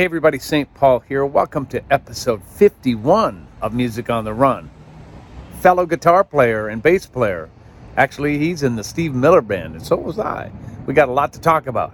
Hey everybody, St. Paul here. Welcome to episode 51 of Music on the Run. Fellow guitar player and bass player. Actually, he's in the Steve Miller Band, and so was I. We got a lot to talk about.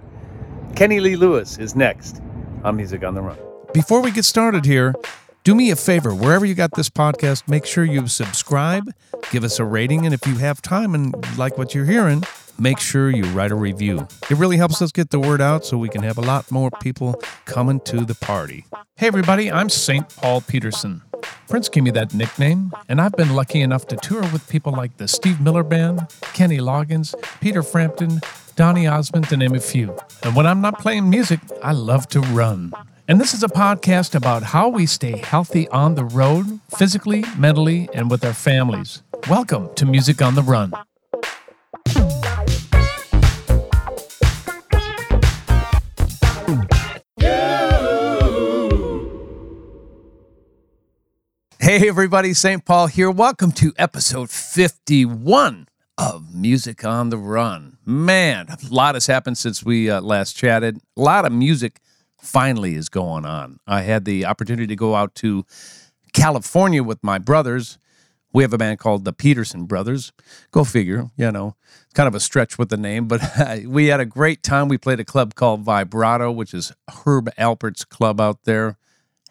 Kenny Lee Lewis is next on Music on the Run. Before we get started here, do me a favor. Wherever you got this podcast, make sure you subscribe, give us a rating, and if you have time and like what you're hearing, make sure you write a review. It really helps us get the word out so we can have a lot more people coming to the party. Hey, everybody, I'm St. Paul Peterson. Prince gave me that nickname, and I've been lucky enough to tour with people like the Steve Miller Band, Kenny Loggins, Peter Frampton, Donny Osmond, to name a few. And when I'm not playing music, I love to run. And this is a podcast about how we stay healthy on the road, physically, mentally, and with our families. Welcome to Music on the Run. Hey, everybody, St. Paul here. Welcome to episode 51 of Music on the Run. Man, a lot has happened since we uh, last chatted. A lot of music finally is going on. I had the opportunity to go out to California with my brothers. We have a band called the Peterson Brothers. Go figure, you know, kind of a stretch with the name, but we had a great time. We played a club called Vibrato, which is Herb Alpert's club out there.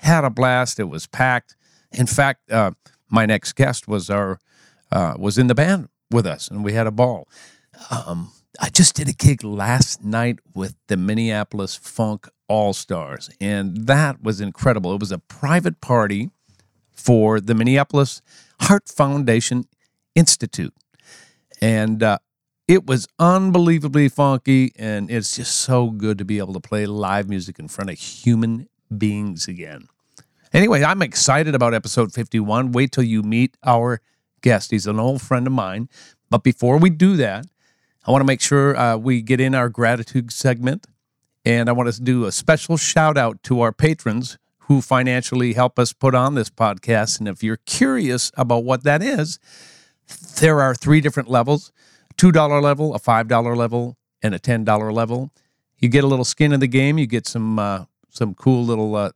Had a blast. It was packed. In fact, uh, my next guest was our uh, was in the band with us, and we had a ball. Um, I just did a gig last night with the Minneapolis Funk All Stars, and that was incredible. It was a private party for the Minneapolis Heart Foundation Institute, and uh, it was unbelievably funky, and it's just so good to be able to play live music in front of human beings again. Anyway, I'm excited about episode 51. Wait till you meet our guest. He's an old friend of mine. But before we do that, I want to make sure uh, we get in our gratitude segment. And I want to do a special shout out to our patrons who financially help us put on this podcast. And if you're curious about what that is, there are three different levels $2 level, a $5 level, and a $10 level. You get a little skin in the game, you get some, uh, some cool little uh,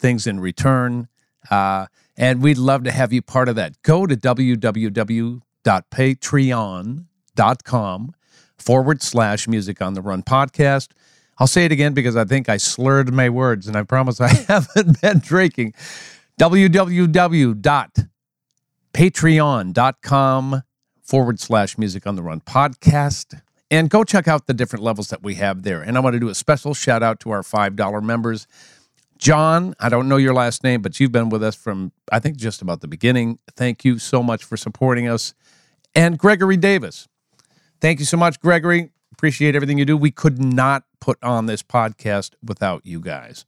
things in return. Uh, and we'd love to have you part of that. Go to www.patreon.com forward slash music on the run podcast. I'll say it again because I think I slurred my words and I promise I haven't been drinking. www.patreon.com forward slash music on the run podcast. And go check out the different levels that we have there. And I want to do a special shout out to our $5 members. John, I don't know your last name, but you've been with us from, I think, just about the beginning. Thank you so much for supporting us. And Gregory Davis. Thank you so much, Gregory. Appreciate everything you do. We could not put on this podcast without you guys.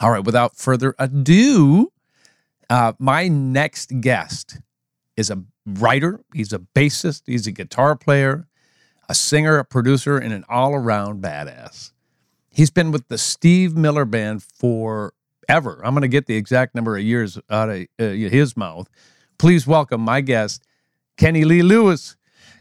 All right, without further ado, uh, my next guest is a writer, he's a bassist, he's a guitar player, a singer, a producer, and an all around badass. He's been with the Steve Miller Band forever. I'm going to get the exact number of years out of uh, his mouth. Please welcome my guest, Kenny Lee Lewis.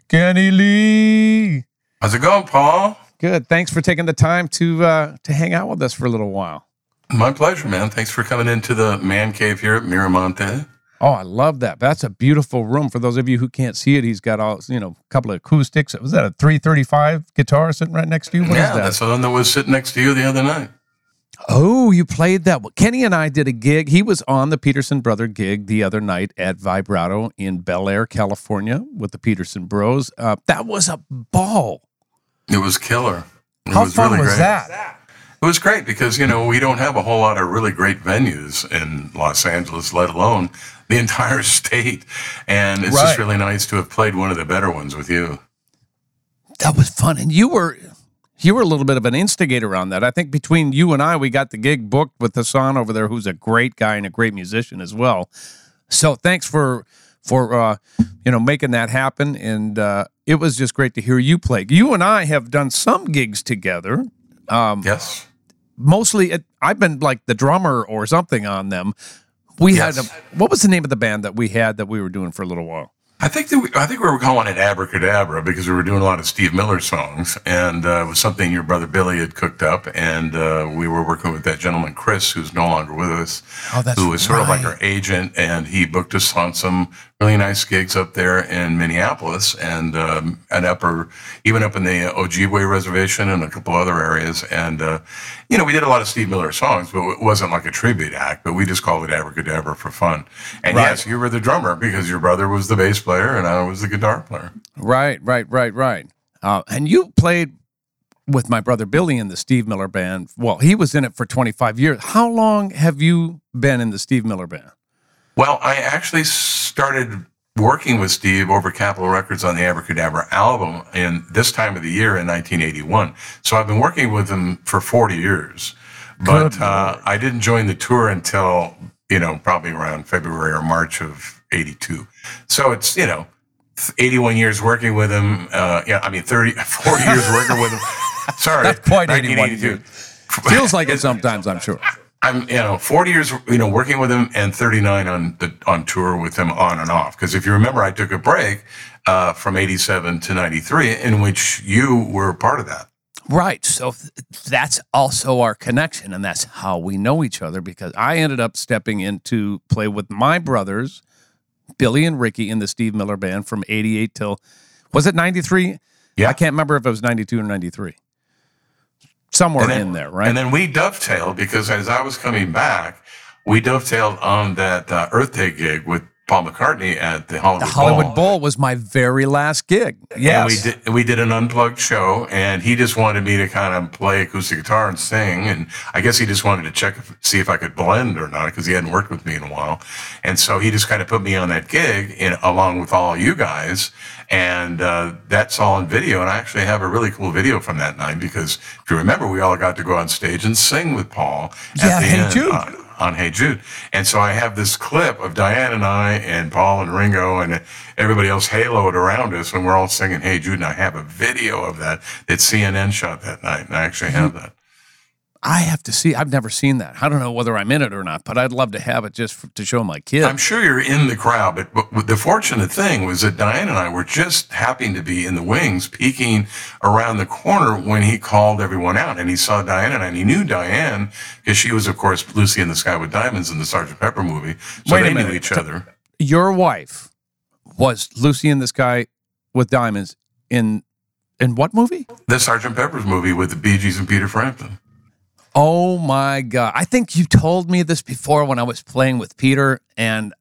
Kenny Lee. How's it going, Paul? Good. Thanks for taking the time to uh, to hang out with us for a little while. My pleasure, man. Thanks for coming into the man cave here at Miramonte. Oh, I love that. That's a beautiful room. For those of you who can't see it, he's got all you know, a couple of acoustics. Was that a 335 guitar sitting right next to you? What yeah, that? that's the one that was sitting next to you the other night. Oh, you played that. Well, Kenny and I did a gig. He was on the Peterson Brother gig the other night at Vibrato in Bel Air, California, with the Peterson Bros. Uh, that was a ball. It was killer. It How was fun really was great. that? It was great because you know we don't have a whole lot of really great venues in Los Angeles, let alone the entire state, and it's right. just really nice to have played one of the better ones with you. That was fun, and you were you were a little bit of an instigator on that. I think between you and I, we got the gig booked with Hassan over there, who's a great guy and a great musician as well. So thanks for for uh, you know making that happen, and uh, it was just great to hear you play. You and I have done some gigs together. Um, yes. Mostly, it, I've been like the drummer or something on them. We yes. had a, what was the name of the band that we had that we were doing for a little while? I think that we, I think we were calling it Abracadabra because we were doing a lot of Steve Miller songs, and uh, it was something your brother Billy had cooked up, and uh, we were working with that gentleman Chris, who's no longer with us, Oh, that's who was sort of like our agent, and he booked us on some really nice gigs up there in Minneapolis and um, and upper even up in the Ojibwe Reservation and a couple other areas, and uh, you know we did a lot of Steve Miller songs, but it wasn't like a tribute act, but we just called it Abracadabra for fun. And Right. yes, you were the drummer because your brother was the bass player and I was the guitar player. Right, right, right, right. Uh, and you played with my brother Billy in the Steve Miller Band. Well, he was in it for 25 years. How long have you been in the Steve Miller Band? Well, I actually started working with Steve over Capitol Records on the Abracadabra album in this time of the year in 1981. So I've been working with him for 40 years. But uh, I didn't join the tour until, you know, probably around February or March of 82. So it's, you know, 81 years working with him. Uh, yeah, I mean, 30, 40 years working with him. Sorry. Not quite 81 1982. Feels like it sometimes, I'm sure. I'm, you know, 40 years, you know, working with him and 39 on the, on tour with him on and off. Because if you remember, I took a break uh, from 87 to 93 in which you were part of that. Right. So th- that's also our connection, and that's how we know each other because I ended up stepping in to play with my brothers, Billy and Ricky, in the Steve Miller Band from 88 till, was it 93? Yeah. I can't remember if it was 92 or 93. Somewhere then- in there, right? And then we dovetailed because as I was coming back, we dovetailed on that uh, Earth Day gig with Paul McCartney at the Hollywood, the Hollywood Bowl. Bowl was my very last gig. Yes. we did we did an unplugged show, and he just wanted me to kind of play acoustic guitar and sing, and I guess he just wanted to check if, see if I could blend or not because he hadn't worked with me in a while, and so he just kind of put me on that gig in, along with all you guys, and uh, that's all in video, and I actually have a really cool video from that night because if you remember, we all got to go on stage and sing with Paul at Yeah, the Hey end Jude. on- on Hey Jude. And so I have this clip of Diane and I and Paul and Ringo and everybody else haloed around us and we're all singing Hey Jude. And I have a video of that that CNN shot that night. And I actually have mm-hmm. that. I have to see. I've never seen that. I don't know whether I'm in it or not, but I'd love to have it just for, to show my kids. I'm sure you're in the crowd, but, but the fortunate thing was that Diane and I were just happening to be in the wings, peeking around the corner when he called everyone out. And he saw Diane and I, and he knew Diane because she was, of course, Lucy in the Sky with Diamonds in the Sergeant Pepper movie. So Wait they knew each other. Your wife was Lucy in the Sky with Diamonds in in what movie? The Sergeant Pepper's movie with the Bee Gees and Peter Frampton. Oh my god! I think you told me this before when I was playing with Peter, and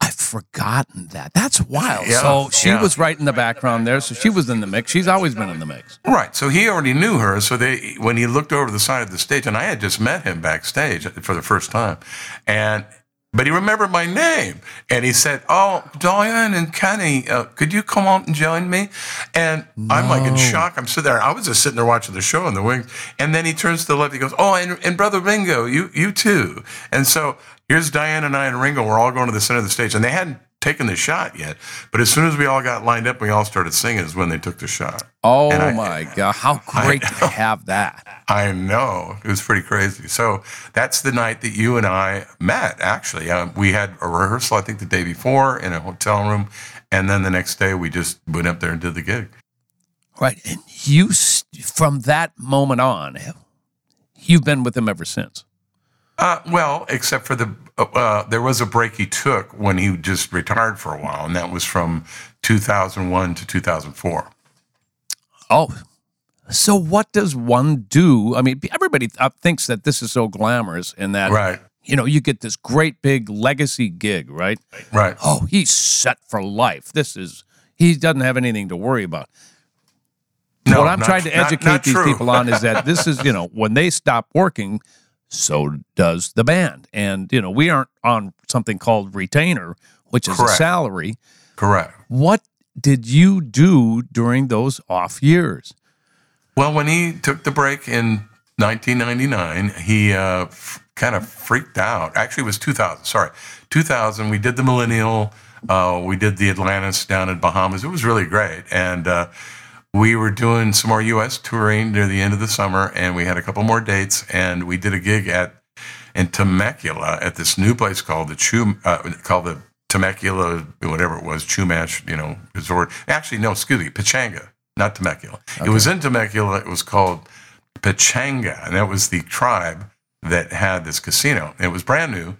I've forgotten that. That's wild. Yeah, so she yeah. was right in the background there. So she was in the mix. She's always been in the mix. Right. So he already knew her. So they, when he looked over the side of the stage, and I had just met him backstage for the first time, and but he remembered my name, and he said, "Oh, Diane and Kenny, uh, could you come on and join me?" And I'm like in shock. I'm sitting there. I was just sitting there watching the show in the wings, and then he turns to the left. He goes, "Oh, and, and brother Ringo, you you too." And so here's Diane and I and Ringo. We're all going to the center of the stage, and they hadn't taken the shot yet. But as soon as we all got lined up, we all started singing. Is when they took the shot. Oh I- my god! How great to have that. I know it was pretty crazy. So that's the night that you and I met. Actually, um, we had a rehearsal. I think the day before in a hotel room, and then the next day we just went up there and did the gig. Right, and you from that moment on, you've been with him ever since. Uh, well, except for the uh, uh, there was a break he took when he just retired for a while, and that was from 2001 to 2004. Oh, so what does one do? I mean, everybody th- thinks that this is so glamorous and that Right, you know you get this great big legacy gig, right? right. Oh, he's set for life. This is he doesn't have anything to worry about. No, what I'm not- trying to educate not these people on is that this is, you know, when they stop working, so does the band. And, you know, we aren't on something called retainer, which is a salary. Correct. What did you do during those off years? Well, when he took the break in 1999, he uh, f- kind of freaked out. Actually, it was 2000. Sorry, 2000. We did the Millennial. Uh, we did the Atlantis down in Bahamas. It was really great, and uh, we were doing some more U.S. touring near the end of the summer, and we had a couple more dates, and we did a gig at in Temecula at this new place called the Chew, uh, called the Temecula, whatever it was, Chumash, you know, resort. Actually, no, excuse me, Pechanga, not Temecula. It was in Temecula. It was called Pechanga, and that was the tribe that had this casino. It was brand new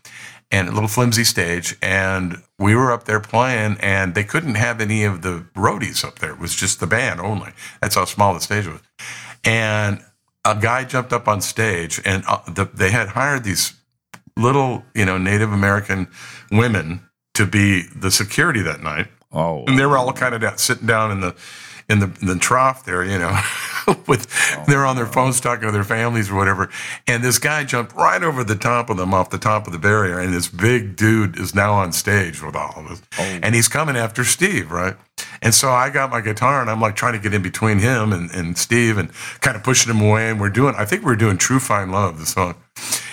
and a little flimsy stage. And we were up there playing, and they couldn't have any of the roadies up there. It was just the band only. That's how small the stage was. And a guy jumped up on stage, and uh, the, they had hired these little, you know, Native American women to be the security that night. Oh, And they were all kind of down, sitting down in the in the in the trough there, you know, with oh, they're on their phones talking to their families or whatever. And this guy jumped right over the top of them, off the top of the barrier, and this big dude is now on stage with all of us, oh. and he's coming after Steve, right? And so I got my guitar and I'm like trying to get in between him and, and Steve and kind of pushing him away. And we're doing, I think we are doing True Fine Love, the song.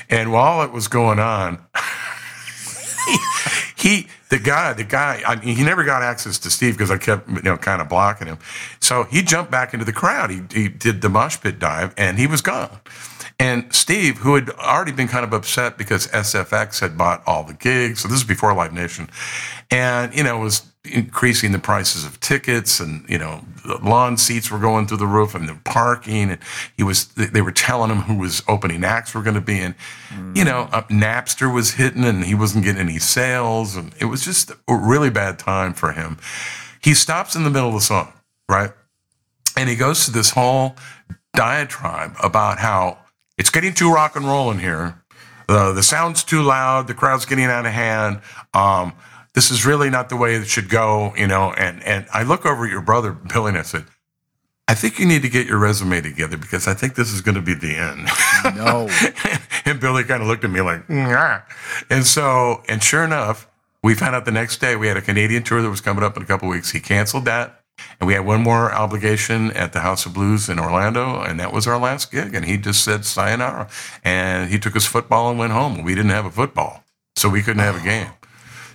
And while it was going on, he the guy the guy I he never got access to Steve because I kept you know kind of blocking him. So he jumped back into the crowd. He he did the mosh pit dive and he was gone. And Steve, who had already been kind of upset because SFX had bought all the gigs, so this is before Live Nation, and you know was increasing the prices of tickets, and you know the lawn seats were going through the roof, and the parking, and he was they were telling him who was opening acts were going to be, and you know uh, Napster was hitting, and he wasn't getting any sales, and it was just a really bad time for him. He stops in the middle of the song, right, and he goes to this whole diatribe about how it's getting too rock and roll in here. The the sound's too loud. The crowd's getting out of hand. Um, this is really not the way it should go, you know. And and I look over at your brother Billy and I said, I think you need to get your resume together because I think this is going to be the end. no. and Billy kind of looked at me like, "Nah." and so and sure enough, we found out the next day we had a Canadian tour that was coming up in a couple weeks. He canceled that. And we had one more obligation at the House of Blues in Orlando, and that was our last gig. And he just said sayonara. And he took his football and went home. We didn't have a football, so we couldn't have a game.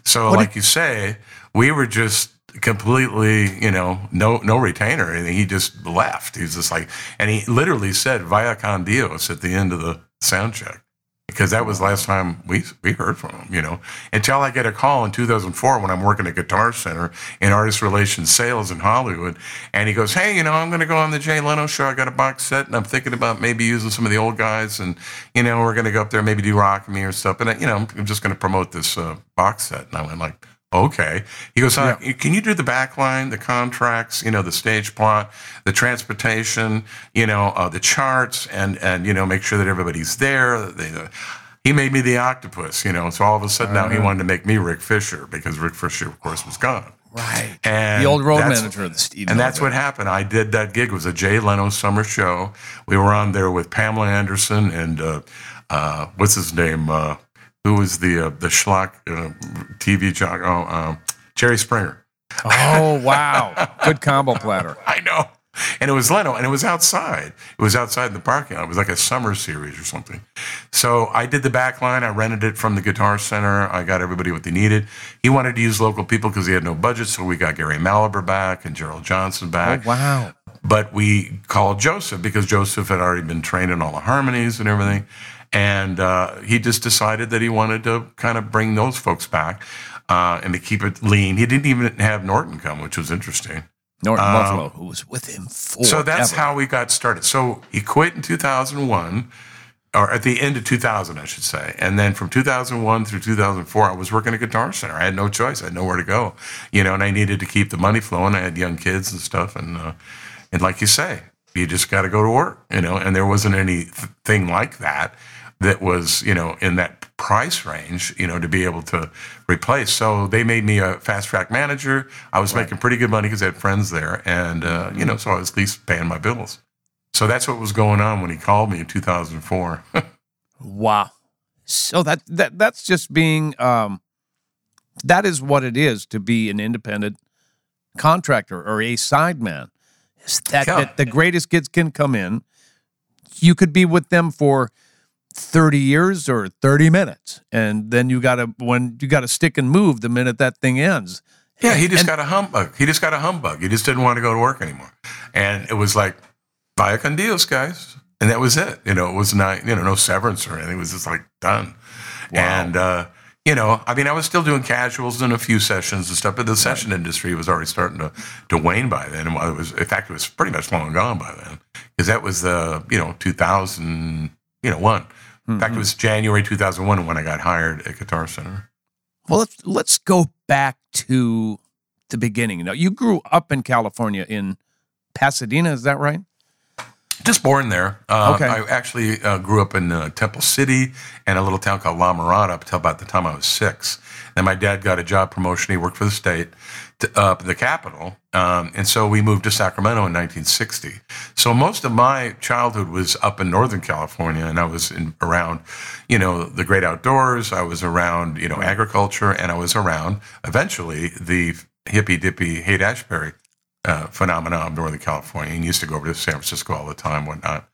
So, What like you say, we were just completely, you know, no no retainer, and he just left. He's just like, and he literally said "Vaya con Dios" at the end of the sound check because that was the last time we we heard from him. You know, until I get a call in 2004 when I'm working at Guitar Center in artist relations sales in Hollywood, and he goes, "Hey, you know, I'm going to go on the Jay Leno show. I got a box set, and I'm thinking about maybe using some of the old guys, and you know, we're going to go up there, maybe do Rock Me or stuff. And I, you know, I'm just going to promote this uh, box set." And I went like. Okay. He goes, uh, can you do the back line, the contracts, you know, the stage plot, the transportation, you know, uh, the charts, and and you know, make sure that everybody's there. They, uh, he made me the octopus, you know. So all of a sudden now he wanted to make me Rick Fisher because Rick Fisher, of course, was gone. Right. And the old road manager of the Steve. and that's what happened. I did that gig. It was a Jay Leno summer show. We were on there with Pamela Anderson and uh, uh, what's his name? Uh, who was the uh, the schlock uh, TV jock? Oh, um, Jerry Springer. Oh wow, good combo platter. I know. And it was Leno, and it was outside. It was outside in the parking lot. It was like a summer series or something. So I did the back line. I rented it from the Guitar Center. I got everybody what they needed. He wanted to use local people because he had no budget, so we got Gary Mallaber back and Gerald Johnson Oh back. wow. But we called Joseph because Joseph had already been trained in all the harmonies and everything. And uh, he just decided that he wanted to kind of bring those folks back uh, and to keep it lean. He didn't even have Norton come, which was interesting. Norton Buffalo, who was with him for Um, So that's how we got started. So he quit in 2001, or at the end of 2000, I should say. And then from 2001 through 2004, I was working at Guitar Center. I had no choice. I had nowhere to go, you know, and I needed to keep the money flowing. I had young kids and stuff. And, uh, and like you say, you just got to go to work, you know, and there wasn't anything like that that was, you know, in that price range, you know, to be able to replace. So they made me a fast track manager. I was making pretty good money because I had friends there. And, uh, you know, so I was at least paying my bills. So that's what was going on when he called me in 2004. Wow. So that that that's just being um that is what it is to be an independent contractor or a sideman. Is that, Yeah. that the greatest kids can come in. You could be with them for 30 years or 30 minutes. And then you gotta when you gotta stick and move the minute that thing ends. Yeah, he just And- got a humbug. He just got a humbug. He just didn't want to go to work anymore. And it was like, vaya con Dios, guys. And that was it. You know, it was not, you know, no severance or anything. It was just like done. And uh, you know, I mean, I was still doing casuals and a few sessions and stuff, but the session industry was already starting to, to wane by then. And it was, in fact, it was pretty much long gone by then because that was the, you know, 2000, you know, one. In fact, it was January 2001 when I got hired at Guitar Center. Well, let's let's go back to the beginning. Now, you grew up in California in Pasadena, is that right? Just born there. Uh, Okay. I actually uh, grew up in uh, Temple City and a little town called La Mirada up until about the time I was six. Then my dad got a job promotion. He worked for the state up the capital. Um, and so we moved to Sacramento in 1960. So most of my childhood was up in Northern California, and I was in, around, you know, the great outdoors. I was around, you know, agriculture, and I was around eventually the hippy dippy Haight Ashbury uh, phenomenon of Northern California and used to go over to San Francisco all the time, whatnot.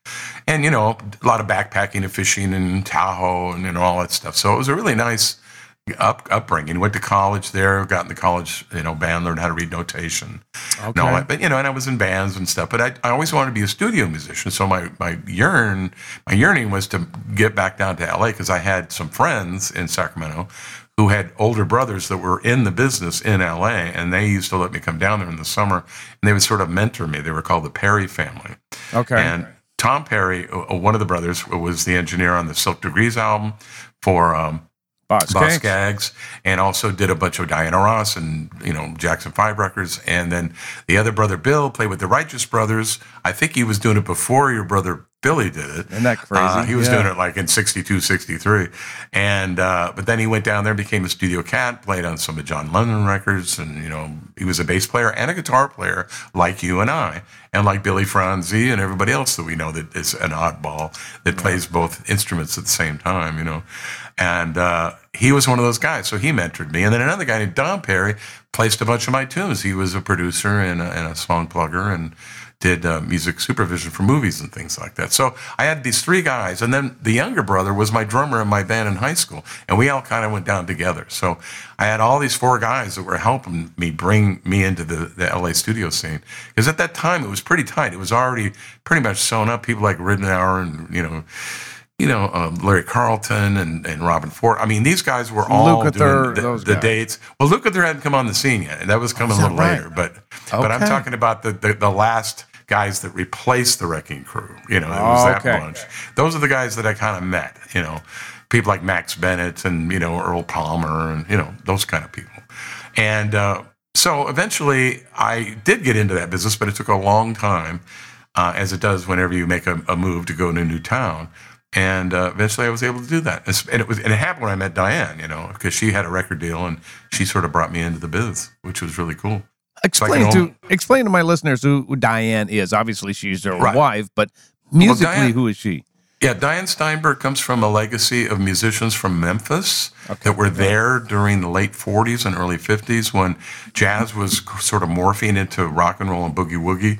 And, you know, a lot of backpacking and fishing in Tahoe and, know, all that stuff. So it was a really nice up, upbringing. Went to college there, got in the college, you know, band, learned how to read notation and all Okay. that. But, you know, and I was in bands and stuff, but I, I always wanted to be a studio musician. So my, my yearn, my yearning was to get back down to LA because I had some friends in Sacramento who had older brothers that were in the business in LA, and they used to let me come down there in the summer, and they would sort of mentor me. They were called the Perry family. Okay. And Tom Perry, one of the brothers, was the engineer on the Silk Degrees album for um, Boz, Boz Scaggs. And also did a bunch of Diana Ross and you know Jackson Five records. And then the other brother, Bill, played with the Righteous Brothers. I think he was doing it before your brother Billy did it. Isn't that crazy? Uh, he was Yeah. doing it like in 62, 63. And, uh, but then he went down there, became a studio cat, played on some of John Lennon records. And, you know, he was a bass player and a guitar player like you and I, and like Billy Franzi and everybody else that we know that is an oddball that plays both instruments at the same time, you know. And, uh, he was one of those guys. So he mentored me. And then another guy named Don Perry placed a bunch of my tunes. He was a producer and a, and a song plugger and, did uh, music supervision for movies and things like that. So I had these three guys, and then the younger brother was my drummer in my band in high school, and we all kind of went down together. So I had all these four guys that were helping me bring me into the, the LA studio scene because at that time it was pretty tight. It was already pretty much sewn up. People like Ritenour and you know. You know, um, Larry Carlton and, and Robben Ford. I mean, these guys were all doing the, the dates. Well, Lukather hadn't come on the scene yet, and that was coming is a little right? later. But but I'm talking about the, the, the last guys that replaced the Wrecking Crew. You know, it was that Okay. bunch. Those are the guys that I kind of met. You know, people like Max Bennett and you know Earl Palmer and you know those kind of people. And uh, so eventually, I did get into that business, but it took a long time, uh, as it does whenever you make a, a move to go to a new town. And uh, eventually, I was able to do that. And it was, and it happened when I met Diane, you know, because she had a record deal, and she sort of brought me into the biz, which was really cool. Explain can to explain to my listeners who, who Diane is. Obviously, she's your Right. wife, but musically, Diane- who is she? Yeah, Diane Steinberg comes from a legacy of musicians from Memphis that were there during the late 40s and early 50s when jazz was sort of morphing into rock and roll and boogie woogie.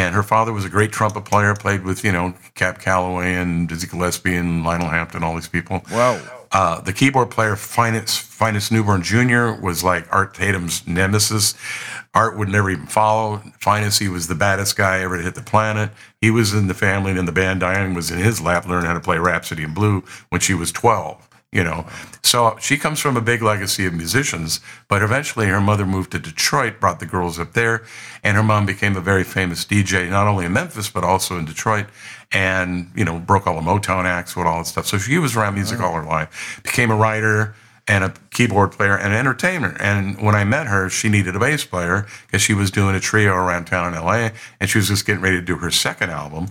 And her father was a great trumpet player, played with, you know, Cab Calloway and Dizzy Gillespie and Lionel Hampton, all these people. Wow. Uh, the keyboard player, Phineas, Phineas Newborn Jr., was like Art Tatum's nemesis. Art would never even follow. Phineas, he was the baddest guy ever to hit the planet. He was in the family and in the band. Diane was in his lap learning how to play Rhapsody in Blue when she was 12. You know, so she comes from a big legacy of musicians, but eventually her mother moved to Detroit, brought the girls up there, and her mom became a very famous DJ, not only in Memphis, but also in Detroit, and, you know, broke all the Motown acts with all that stuff. So she was around music all her life, became a writer and a keyboard player and an entertainer. And when I met her, she needed a bass player because she was doing a trio around town in LA, and she was just getting ready to do her second album.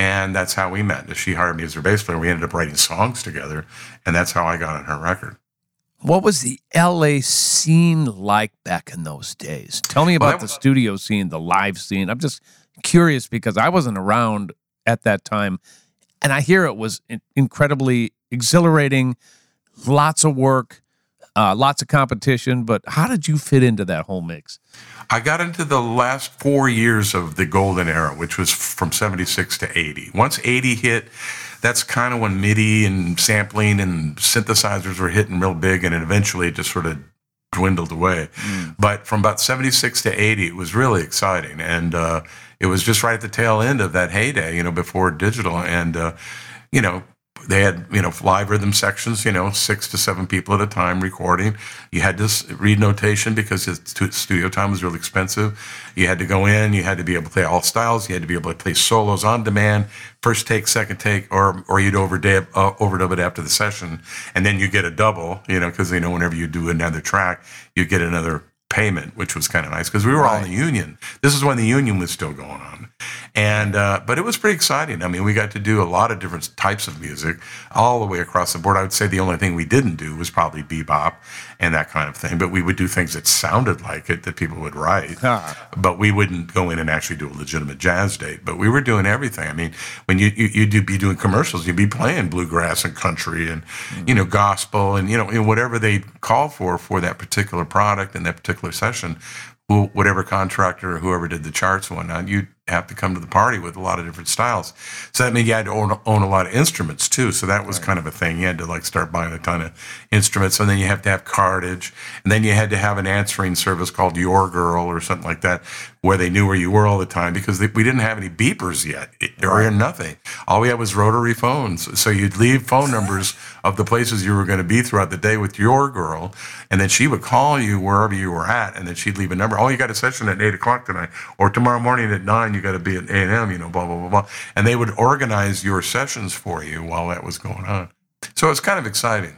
And that's how we met. She hired me as her bass player. We ended up writing songs together, and that's how I got on her record. What was the LA scene like back in those days? Tell me Well, about that- the studio scene, the live scene. I'm just curious because I wasn't around at that time, and I hear it was incredibly exhilarating, lots of work, uh, lots of competition. But how did you fit into that whole mix? I got into the last four years of the golden era, which was from 76 to 80. Once 80 hit, that's kind of when MIDI and sampling and synthesizers were hitting real big, and it eventually just sort of dwindled away. But from about 76 to 80, it was really exciting. And uh, it was just right at the tail end of that heyday, you know, before digital. And, uh, you know, they had you know live rhythm sections you know six to seven people at a time recording. You had to read notation because studio time was really expensive. You had to go in you had to be able to play all styles you had to be able to play solos on demand first take second take or or you'd overdub, uh, overdub it after the session. And then you get a double you know because you know whenever you do another track you get another payment, which was kind of nice because we were right. all in the union. This is when the union was still going on, and uh, but it was pretty exciting. I mean, we got to do a lot of different types of music all the way across the board. I would say the only thing we didn't do was probably bebop and that kind of thing, but we would do things that sounded like it that people would write. Huh. But we wouldn't go in and actually do a legitimate jazz date. But we were doing everything. I mean, when you you you'd be doing commercials, you'd be playing bluegrass and country and mm-hmm. you know gospel and you know and whatever they call for for that particular product and that particular session. Whatever contractor or whoever did the charts and whatnot, you have to come to the party with a lot of different styles. So that means you had to own, own a lot of instruments too. So that was right. kind of a thing. You had to like start buying a ton of instruments, and then you have to have cartage, and then you had to have an answering service called Your Girl or something like that, where they knew where you were all the time because they, we didn't have any beepers yet or right. nothing. All we had was rotary phones. So you'd leave phone numbers of the places you were going to be throughout the day with Your Girl, and then she would call you wherever you were at, and then she'd leave a number. Oh, you got a session at eight o'clock tonight, or tomorrow morning at nine you got to be at A&M, you know, blah, blah, blah, blah. And they would organize your sessions for you while that was going on. So it's kind of exciting.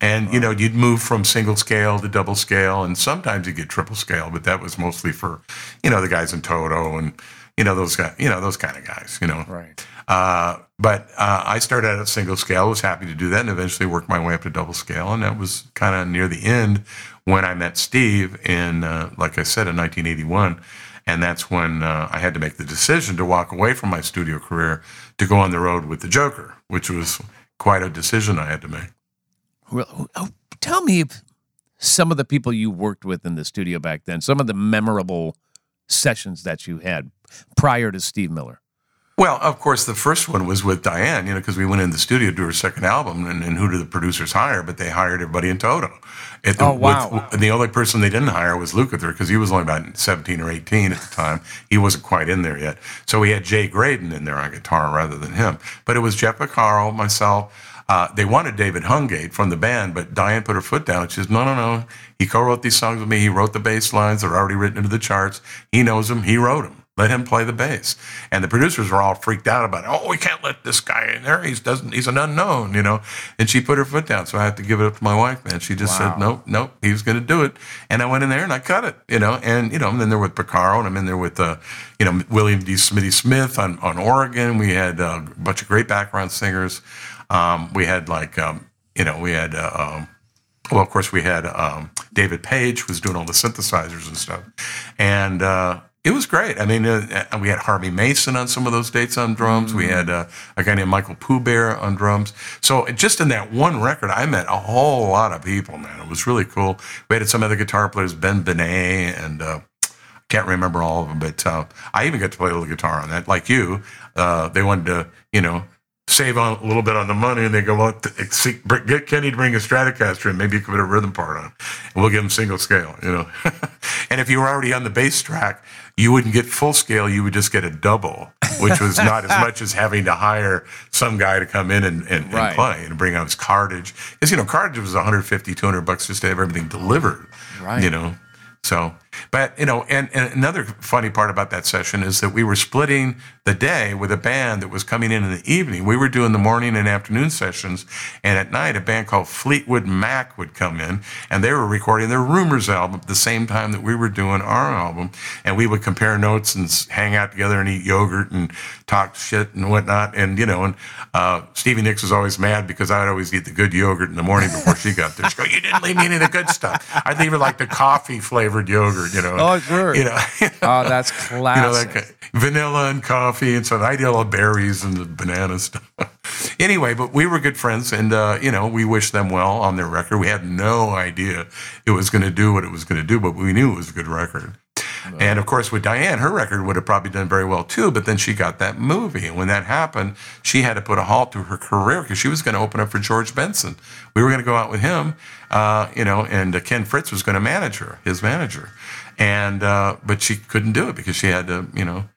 And, you know, you'd move from single scale to double scale, and sometimes you get triple scale, but that was mostly for, you know, the guys in Toto and, you know, those guys, you know, those kind of guys, you know. Right. Uh, but uh, I started out at single scale, was happy to do that, and eventually worked my way up to double scale. And that was kind of near the end when I met Steve in, uh, like I said, in 1981 and that's when uh, I had to make the decision to walk away from my studio career to go on the road with the Joker, which was quite a decision I had to make. Well, oh, tell me some of the people you worked with in the studio back then, some of the memorable sessions that you had prior to Steve Miller. Well, of course, the first one was with Diane, you know, because we went in the studio to do her second album, and, and who did the producers hire? But they hired everybody in Toto. It, oh, wow. With, the only person they didn't hire was Lukather because he was only about 17 or 18 at the time. He wasn't quite in there yet. So we had Jay Graydon in there on guitar rather than him. But it was Jeff Porcaro, myself. Uh, they wanted David Hungate from the band, but Diane put her foot down. She says, no, no, no. He co-wrote these songs with me. He wrote the bass lines. They're already written into the charts. He knows them. He wrote them. Let him play the bass. And the producers were all freaked out about it. Oh, we can't let this guy in there. He's doesn't. He's an unknown, you know. And she put her foot down. So I had to give it up to my wife, man. She just wow. said, nope, nope. He was going to do it. And I went in there and I cut it, you know. And you know, I'm in there with Porcaro, and I'm in there with, uh, you know, William D. Smitty Smith on on organ. We had uh, a bunch of great background singers. Um, we had like, um, you know, we had. Uh, um, well, of course, we had um, David Paich was doing all the synthesizers and stuff, and uh, it was great. I mean, uh, uh, we had Harvey Mason on some of those dates on drums. Mm-hmm. We had uh, a guy named Michael Pooh Bear on drums. So just in that one record, I met a whole lot of people, man. It was really cool. We had some other guitar players, Ben Benay, and uh, I can't remember all of them, but uh, I even got to play a little guitar on that. Like you, uh, they wanted to, you know, save on a little bit on the money, and they go, well, get Kenny to bring a Stratocaster and Maybe you can put a rhythm part on, and we'll give him single scale, you know. and if you were already on the bass track, you wouldn't get full scale, you would just get a double, which was not as much as having to hire some guy to come in and, and, right. and play and bring out his cartage. Because, you know, cartage was 150, 200 bucks just to have everything delivered. Right. You know, so, but you know, and, and, another funny part about that session is that we were splitting the day with a band that was coming in in the evening. We were doing the morning and afternoon sessions, and at night, a band called Fleetwood Mac would come in, and they were recording their Rumors album at the same time that we were doing our album, and we would compare notes and hang out together and eat yogurt and talk shit and whatnot. And you know, and uh, Stevie Nicks was always mad because I'd always eat the good yogurt in the morning before she got there. She'd go, "You didn't leave me any of the good stuff." I'd leave her like the coffee flavored yogurt, you know. Oh, sure. You know. oh, that's classic. You know, like vanilla and coffee, and so I'd eat all the berries and the banana stuff. anyway, but we were good friends, and uh, you know, we wished them well on their record. We had no idea it was going to do what it was going to do, but we knew it was a good record. And of course, with Diane, her record would have probably done very well too, but then she got that movie. And when that happened, she had to put a halt to her career because she was going to open up for George Benson. We were going to go out with him, uh, you know, and uh, Ken Fritz was going to manage her, his manager. And, uh, but she couldn't do it because she had to, you know,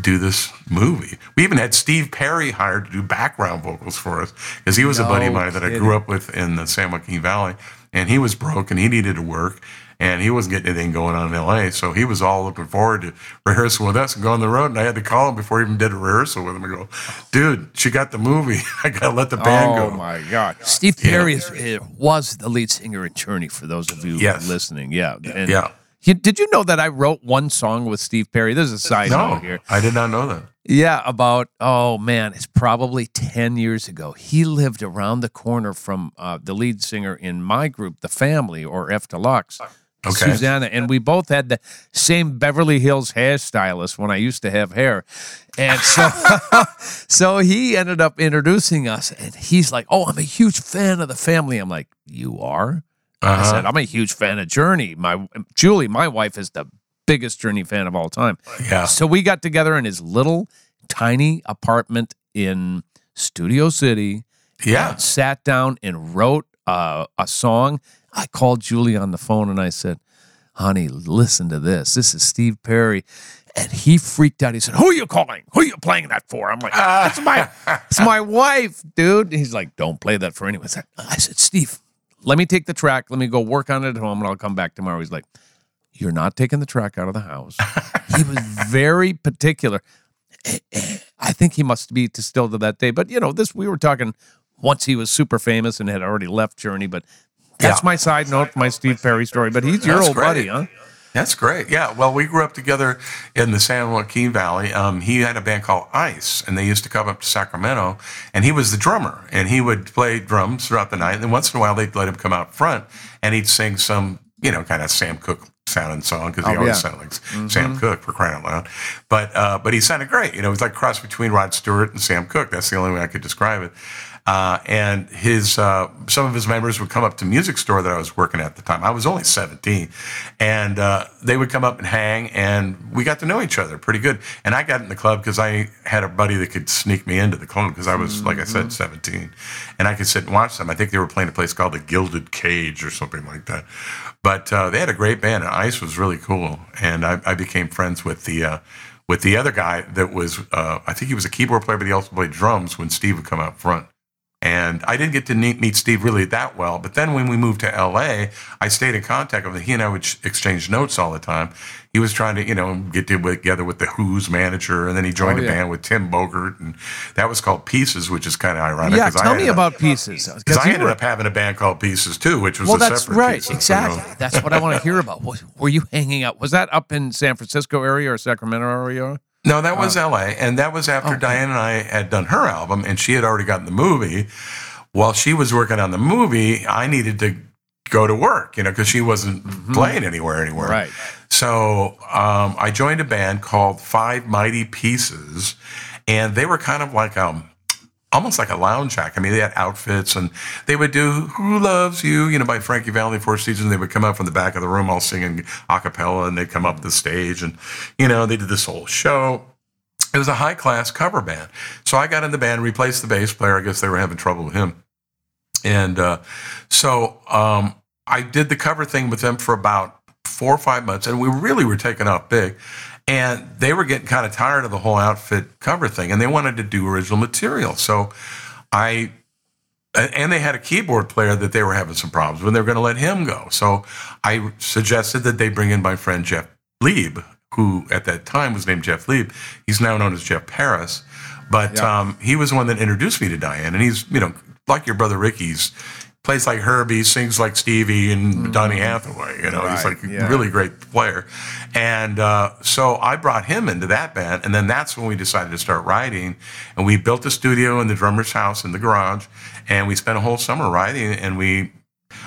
do this movie. We even had Steve Perry hired to do background vocals for us because he was a buddy of mine that I grew up with in the San Joaquin Valley, and he was broke and he needed to work. And he wasn't getting anything going on in LA. So he was all looking forward to rehearsing with us and go on the road. And I had to call him before he even did a rehearsal with him and go, dude, she got the movie. I got to let the band oh go. Oh, my God! Steve Perry is, uh, was the lead singer in Journey. For those of you Yes. listening, yeah, and Yeah. Did you know that I wrote one song with Steve Perry? There's a side No, note here. I did not know that. Yeah, about oh man, it's probably ten years ago. He lived around the corner from uh, the lead singer in my group, the Family or F Deluxe, Okay. Susanna, and we both had the same Beverly Hills hairstylist when I used to have hair, and so so he ended up introducing us, and he's like, "Oh, I'm a huge fan of the Family." I'm like, "You are?" I Uh-huh. said, "I'm a huge fan of Journey." My Julie, my wife, is the biggest Journey fan of all time. Yeah. So we got together in his little tiny apartment in Studio City. Yeah. sat down and wrote uh, a song. I called Julie on the phone and I said, "Honey, listen to this. This is Steve Perry." And he freaked out. He said, "Who are you calling? Who are you playing that for?" I'm like, "It's my, it's my wife, dude." He's like, "Don't play that for anyone." I said, "Steve, let me take the track. Let me go work on it at home, and I'll come back tomorrow." He's like, "You're not taking the track out of the house." he was very particular. I think he must be to still to that day. But you know, this we were talking once he was super famous and had already left Journey. But that's Yeah. my side note, my Steve Perry story. But he's your That's old great. buddy, huh? That's great. Yeah. Well, we grew up together in the San Joaquin Valley. Um, he had a band called Ice, and they used to come up to Sacramento, and he was the drummer, and he would play drums throughout the night. And then once in a while, they'd let him come out front, and he'd sing some, you know, kind of Sam Cooke sounding song because he Oh, always yeah. sounded like Sam Cooke for crying out loud. But uh, but he sounded great. You know, it was like a cross between Rod Stewart and Sam Cooke. That's the only way I could describe it. Uh, and his uh, some of his members would come up to music store that I was working at the time. I was only 17, and uh, they would come up and hang, and we got to know each other pretty good. And I got in the club because I had a buddy that could sneak me into the club because I was, like I said, 17, and I could sit and watch them. I think they were playing a place called the Gilded Cage or something like that. But uh, they had a great band, and Ice was really cool, and I, I became friends with the. Uh, with the other guy that was, uh, I think he was a keyboard player, but he also played drums when Steve would come out front. And I didn't get to meet, Steve really that well. But then when we moved to LA, I stayed in contact with him. He and I would exchange notes all the time. He was trying to, you know, get together with the Who's manager. And then he joined Oh, a band with Tim Bogert. And that was called Pieces, which is kind of ironic. Yeah, tell me up- about pieces. Because I ended were- up having a band called Pieces too, which was well, a that's separate right. Pieces, you know. Exactly. That's what I want to hear about. Were you hanging out? Was that up in San Francisco area or Sacramento area? No, that was LA. And that was after Oh. Okay. Diane and I had done her album and she had already gotten the movie. While she was working on the movie, I needed to go to work, you know, because she wasn't playing anywhere anywhere. Mm-hmm. Right. So um, I joined a band called Five Mighty Pieces, and they were kind of like um, almost like a lounge act. I mean, they had outfits, and they would do "Who Loves You," you know, by Frankie Valli, Four Seasons. They would come out from the back of the room, all singing a cappella, and they'd come up the stage, and you know, they did this whole show. It was a high class cover band. So I got in the band, replaced the bass player. I guess they were having trouble with him. And uh, so um, I did the cover thing with them for about four or five months, and we really were taking off big. And they were getting kind of tired of the whole outfit cover thing, and they wanted to do original material. So I and they had a keyboard player that they were having some problems with. They were going to let him go. So I suggested that they bring in my friend Jeff Lieb, who at that time was named Jeff Lieb. He's now known as Jeff Paris. But Yeah. um, he was the one that introduced me to Diane. And he's, you know, like your brother Ricky's, plays like Herbie, sings like Stevie and Donny Hathaway. You know, he's Mm-hmm. Like a yeah. really great player. And uh, so I brought him into that band. And then that's when we decided to start writing. And we built a studio in the drummer's house in the garage. And we spent a whole summer writing. And we,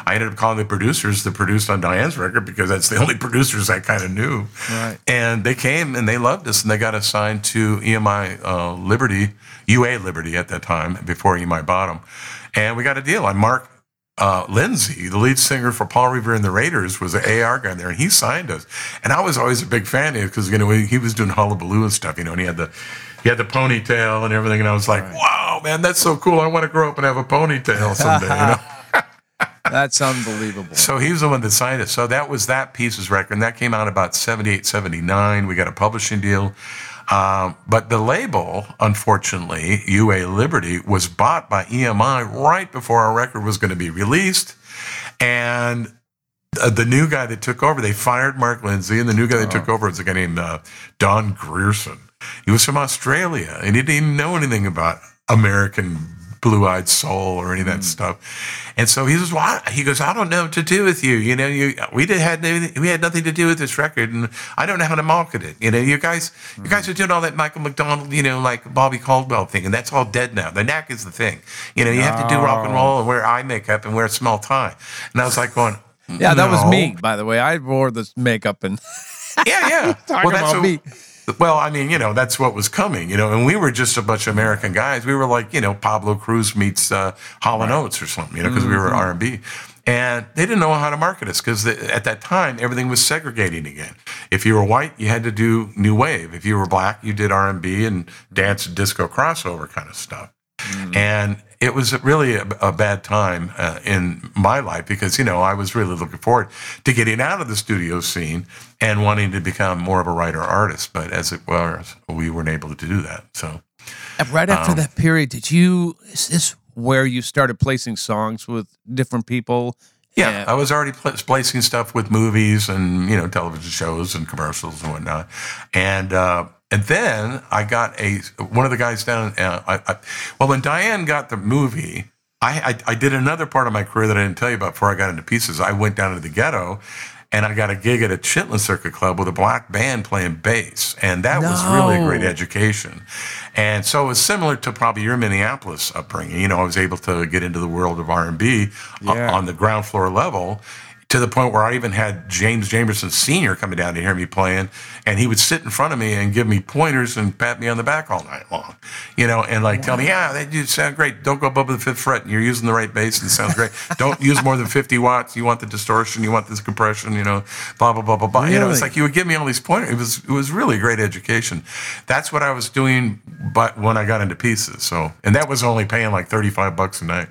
I ended up calling the producers that produced on Diane's record because that's the only producers I kind of knew. Right. And they came and they loved us and they got assigned to EMI uh, Liberty, UA Liberty at that time, before EMI bought them. And we got a deal. And Mark uh, Lindsay, the lead singer for Paul Revere and the Raiders, was an AR guy there, and he signed us. And I was always a big fan of it because you know he was doing hullabaloo and stuff, you know, and he had the he had the ponytail and everything, and I was like, wow, man, that's so cool. I want to grow up and have a ponytail someday, you know. That's unbelievable. So he was the one that signed it. So that was that Pieces record. And that came out about 78, 79. We got a publishing deal. Um, but the label, unfortunately, UA Liberty, was bought by EMI right before our record was going to be released. And the new guy that took over, they fired Mark Lindsay, and the new guy that took over was a guy named uh, Don Grierson. He was from Australia, and he didn't even know anything about American blue-eyed soul or any of that mm. stuff. And so he says, "Well, I- he goes, I don't know what to do with you. You know, you we did had we had nothing to do with this record, and I don't know how to market it. You know, you guys, you guys mm. are doing all that Michael McDonald, you know, like Bobby Caldwell thing, and that's all dead now. The knack is the thing. You know, you have to do rock and roll and wear eye makeup and wear a small tie. And I was like going, Yeah, that was me, by the way. I wore this makeup and Yeah, yeah. Talk about what- me. Well, I mean, you know, that's what was coming, you know, and we were just a bunch of American guys. We were like, you know, Pablo Cruise meets uh, Hall and Oates or something, you know, because we were R and B, and they didn't know how to market us because at that time everything was segregating again. If you were white, you had to do new wave. If you were black, you did R and B and dance, and disco, crossover kind of stuff. And it was really a, a bad time uh, in my life because, you know, I was really looking forward to getting out of the studio scene and wanting to become more of a writer artist. But as it was, we weren't able to do that. So, right after Um, that period, did you is this where you started placing songs with different people? yeah, I was already pl- placing stuff with movies and, you know, television shows and commercials and whatnot. And, uh, and then I got a one of the guys down. Uh, I, I, well, when Diane got the movie, I, I I did another part of my career that I didn't tell you about before I got into pieces. I went down to the ghetto, and I got a gig at a Chitlin Circuit Club with a black band playing bass, and that was really a great education. And so it was similar to probably your Minneapolis upbringing. You know, I was able to get into the world of R and B Yeah. on the ground floor level to the point where I even had James Jamerson Sr. coming down to hear me playing, and he would sit in front of me and give me pointers and pat me on the back all night long, you know, and like tell me, yeah, that you sound great. Don't go above the fifth fret. You're using the right bass and it sounds great. Don't use more than 50 watts. You want the distortion. You want this compression. You know, blah blah blah blah blah. You know, it's like you would give me all these pointers. It was it was really great education. That's what I was doing, but when I got into pieces. So, and that was only paying like 35 bucks a night.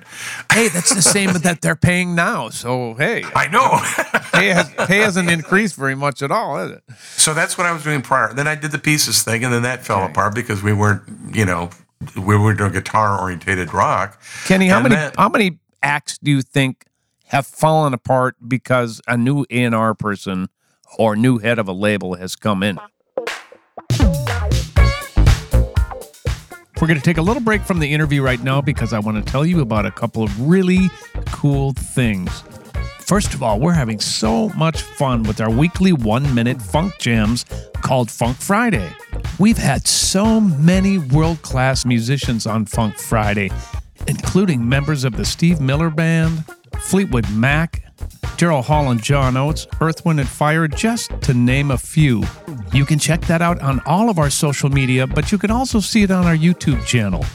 Hey, that's the same that they're paying now. So hey, I know. pay, has, pay hasn't increased very much at all, has it? So that's what I was doing prior. Then I did the pieces thing, and then that fell apart because we weren't, you know, we were doing guitar orientated rock. Kenny, how And many then- how many acts do you think have fallen apart because a new A and R person or new head of a label has come in? We're going to take a little break from the interview right now because I want to tell you about a couple of really cool things. First of all, we're having so much fun with our weekly one minute funk jams called Funk Friday. We've had so many world class musicians on Funk Friday, including members of the Steve Miller Band, Fleetwood Mac, Daryl Hall and John Oates, Earth, Wind, and Fire, just to name a few. You can check that out on all of our social media, but you can also see it on our YouTube channel.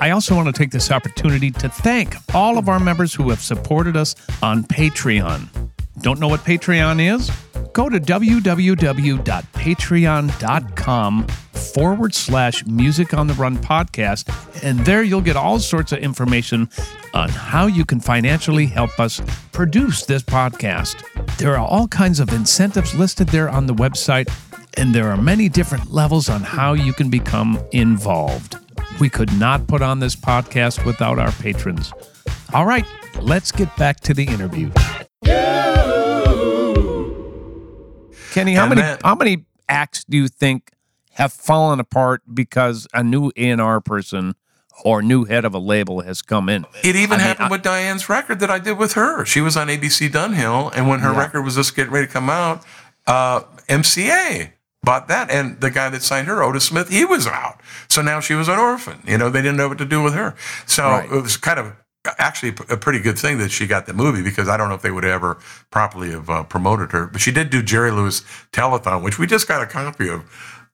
I also want to take this opportunity to thank all of our members who have supported us on Patreon. Don't know what Patreon is? Go to www.patreon.com forward slash music on the run podcast, and there you'll get all sorts of information on how you can financially help us produce this podcast. There are all kinds of incentives listed there on the website, and there are many different levels on how you can become involved. We could not put on this podcast without our patrons. All right, let's get back to the interview. Kenny, how And many then- how many acts do you think have fallen apart because a new A&R person or new head of a label has come in? It even I mean, happened I- with Diane's record that I did with her. She was on ABC Dunhill, and when her Yeah. record was just getting ready to come out, uh, MCA bought that, and the guy that signed her, Otis Smith, he was out. So now she was an orphan. You know, they didn't know what to do with her. So Right. it was kind of actually a pretty good thing that she got the movie because I don't know if they would ever properly have uh, promoted her. But she did do Jerry Lewis Telethon, which we just got a copy of.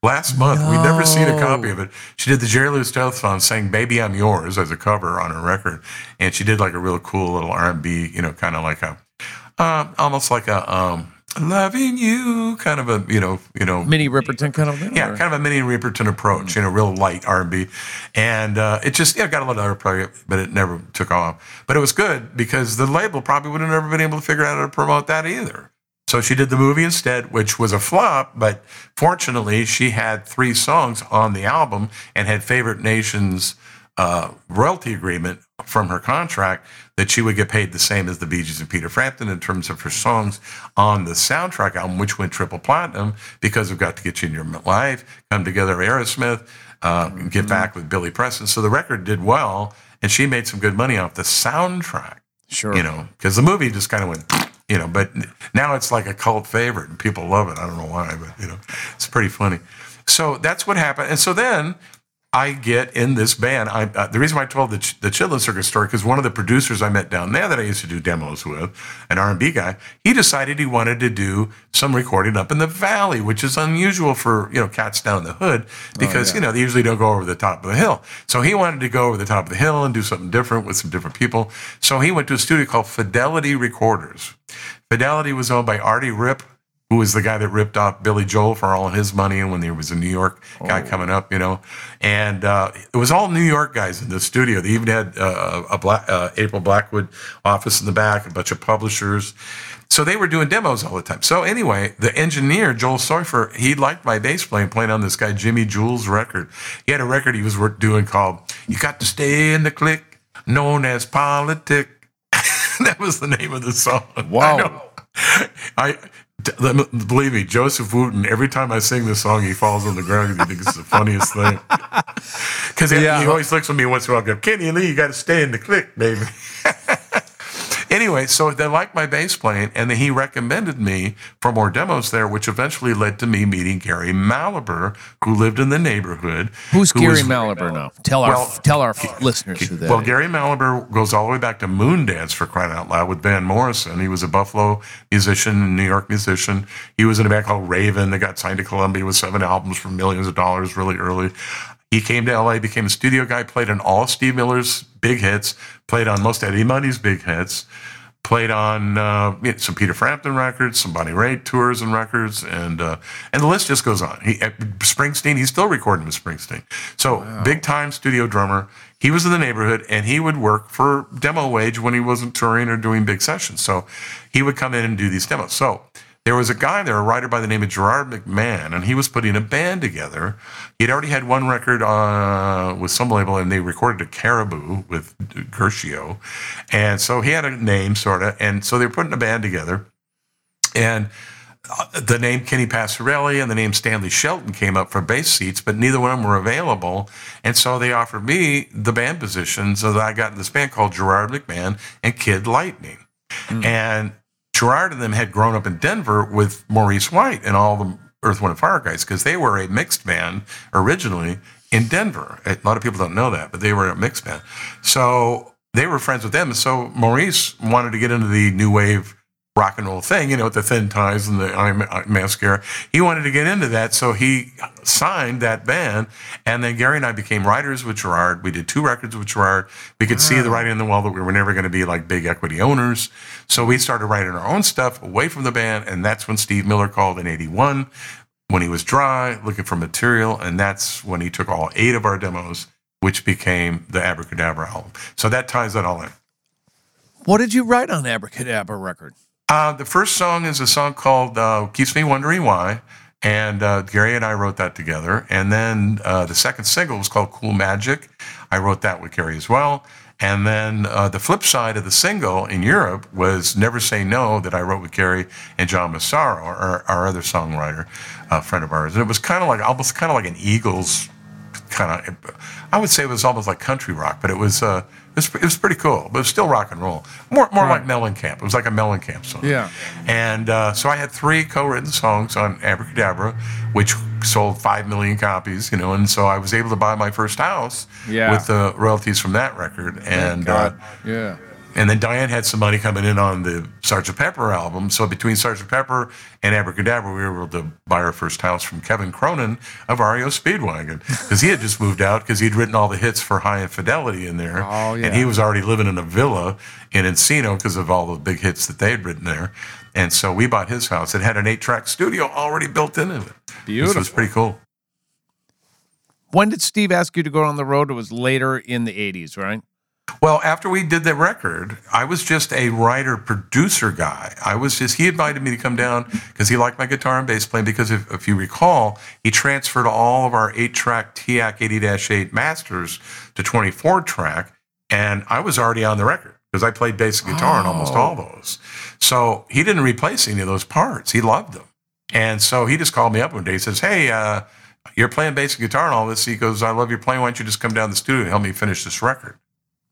Last month, we'd never seen a copy of it. She did the Jerry Lewis Telethon, sang "Baby I'm Yours" as a cover on her record, and she did like a real cool little R&B, you know, kind of like a, uh, almost like a um, "Loving You" kind of a, you know, you know, Minnie Riperton kind of thing? yeah, or- kind of a Minnie Riperton approach, you know, real light R&B, and uh, it just yeah got a lot of other play, but it never took off. But it was good because the label probably would have never been able to figure out how to promote that either. So she did the movie instead, which was a flop, but fortunately, she had three songs on the album and had Favorite Nation's uh, royalty agreement from her contract that she would get paid the same as the Bee Gees and Peter Frampton in terms of her songs on the soundtrack album, which went triple platinum because of Got to Get You in Your Life, Come Together, Aerosmith, uh, mm-hmm. Get Back with Billy Preston. So the record did well, and she made some good money off the soundtrack. Sure. You know, because the movie just kind of went, you know, but now it's like a cult favorite and people love it. I don't know why, but, you know, it's pretty funny. So that's what happened. And so then I get in this band. I, uh, the reason why I told the, Ch- the Chitlin Circus story because one of the producers I met down there that I used to do demos with, an R&B guy, he decided he wanted to do some recording up in the valley, which is unusual for you know cats down the hood because oh, yeah. you know they usually don't go over the top of the hill. So he wanted to go over the top of the hill and do something different with some different people. So he went to a studio called Fidelity Recorders. Fidelity was owned by Artie Ripp who was the guy that ripped off Billy Joel for all of his money and when there was a New York guy oh. coming up, you know. And uh, it was all New York guys in the studio. They even had uh, a Black, uh, April Blackwood office in the back, a bunch of publishers. So they were doing demos all the time. So anyway, the engineer, Joel Soifer, he liked my bass playing, playing on this guy Jimmy Jules record. He had a record he was doing called You Got to Stay in the Click, known as Politic. that was the name of the song. Wow. I believe me, Joseph Wooten. Every time I sing this song, he falls on the ground because he thinks it's the funniest thing. Because yeah. he always looks at me once in a while. and Go, Kenny Lee, you got to stay in the click, baby. anyway, so they liked my bass playing, and then he recommended me for more demos there, which eventually led to me meeting Gary Mallaber, who lived in the neighborhood. Who's who Gary was, Mallaber now? Tell our well, tell our listeners who that. Well, is. Gary Mallaber goes all the way back to Moondance for crying out loud with Van Morrison. He was a Buffalo musician, New York musician. He was in a band called Raven that got signed to Columbia with seven albums for millions of dollars really early. He came to LA, became a studio guy, played on all Steve Miller's big hits, played on most Eddie Money's big hits, played on uh, some Peter Frampton records, some Bonnie Raitt tours and records, and uh, and the list just goes on. He Springsteen, he's still recording with Springsteen. So wow. big time studio drummer. He was in the neighborhood, and he would work for demo wage when he wasn't touring or doing big sessions. So he would come in and do these demos. So there was a guy there, a writer by the name of Gerard McMahon, and he was putting a band together. He'd already had one record uh, with some label, and they recorded a Caribou with Guercio. And so he had a name, sort of. And so they were putting a band together. And uh, the name Kenny Passarelli and the name Stanley Sheldon came up for bass seats, but neither one of them were available. And so they offered me the band position. So that I got in this band called Gerard McMahon and Kid Lightning. Mm. And Gerard and them had grown up in Denver with Maurice White and all the Earth, Wind, and Fire guys because they were a mixed band originally in Denver. A lot of people don't know that, but they were a mixed band. So they were friends with them. So Maurice wanted to get into the new wave rock and roll thing, you know, with the thin ties and the eye mascara. He wanted to get into that, so he signed that band. And then Gary and I became writers with Gerard. We did two records with Gerard. We could see the writing on the wall that we were never going to be like big equity owners. So we started writing our own stuff away from the band, and that's when Steve Miller called in '81 when he was dry, looking for material, and that's when he took all eight of our demos, which became the Abracadabra album. So that ties that all in. What did you write on Abracadabra record? Uh, the first song is a song called uh, Keeps Me Wondering Why. And uh, Gary and I wrote that together. And then uh, the second single was called Cool Magic. I wrote that with Gary as well. And then uh, the flip side of the single in Europe was Never Say No that I wrote with Gary and John Massaro, our, our other songwriter, a friend of ours. And it was kind of like, almost kind of like an Eagles kind of, I would say it was almost like country rock, but it was, uh, it was pretty cool, but it was still rock and roll. More, more right. like Mellencamp. It was like a Mellencamp song. Yeah. And uh, so I had three co-written songs on Abracadabra, which sold five million copies. You know, and so I was able to buy my first house yeah. with the royalties from that record. And uh, yeah. And then Diane had some money coming in on the Sgt. Pepper album. So between Sgt. Pepper and Abracadabra, we were able to buy our first house from Kevin Cronin of REO Speedwagon because he had just moved out because he'd written all the hits for Hi Infidelity in there. Oh, yeah. And he was already living in a villa in Encino because of all the big hits that they had written there. And so we bought his house. It had an eight track studio already built into it. Beautiful. This was pretty cool. When did Steve ask you to go on the road? It was later in the 80s, right? Well, after we did that record, I was just a writer producer guy. I was just, he invited me to come down because he liked my guitar and bass playing. Because if, if you recall, he transferred all of our eight track TEAC 80 8 masters to 24 track. And I was already on the record because I played basic guitar on almost all those. So he didn't replace any of those parts. He loved them. And so he just called me up one day. He says, Hey, uh, you're playing basic guitar and all this. He goes, I love your playing. Why don't you just come down to the studio and help me finish this record?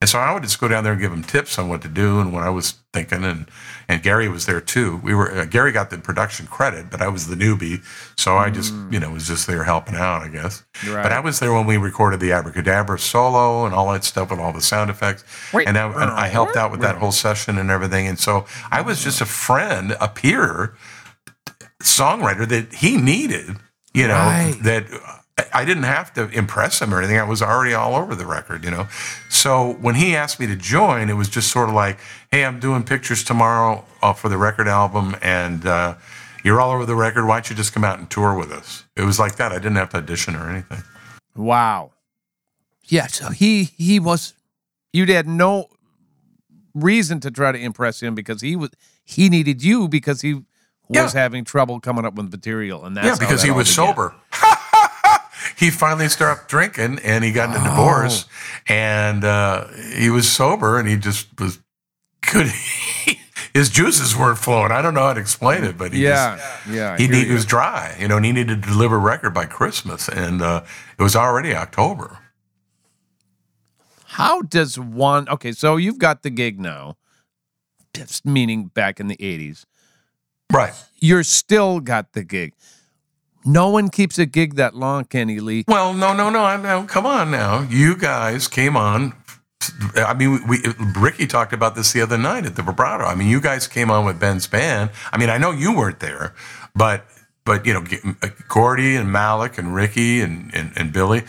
And so I would just go down there and give him tips on what to do and what I was thinking. And and Gary was there too. We were uh, Gary got the production credit, but I was the newbie, so I just you know was just there helping out, I guess. Right. But I was there when we recorded the Abracadabra solo and all that stuff and all the sound effects. Wait. and, I, and I helped out with that whole session and everything. And so I was just a friend, a peer songwriter that he needed. You know Right. that I didn't have to impress him or anything. I was already all over the record, you know. So when he asked me to join, it was just sort of like, "Hey, I'm doing pictures tomorrow uh, for the record album, and uh, you're all over the record. Why don't you just come out and tour with us?" It was like that. I didn't have to audition or anything. Wow. Yeah, so he he was you had no reason to try to impress him because he was he needed you because he was Yeah. having trouble coming up with material and that's yeah, because that he was began. sober. he finally stopped drinking, and he got in a divorce, and uh, he was sober, and he just was could. his juices weren't flowing. I don't know how to explain it, but he just, Yeah, yeah. I he, hear was dry, you know, and he needed to deliver a record by Christmas, and uh, it was already October. How does one okay, so you've got the gig now, just meaning back in the eighties. Right. You're still got the gig. No one keeps a gig that long, Kenny Lee. Well, no, no, no. I no, come on now. You guys came on. I mean, we Ricky talked about this the other night at the vibrato. I mean, you guys came on with Ben's band. I mean, I know you weren't there, but but you know, uh, Gordy and Malik and Ricky and, and and Billy,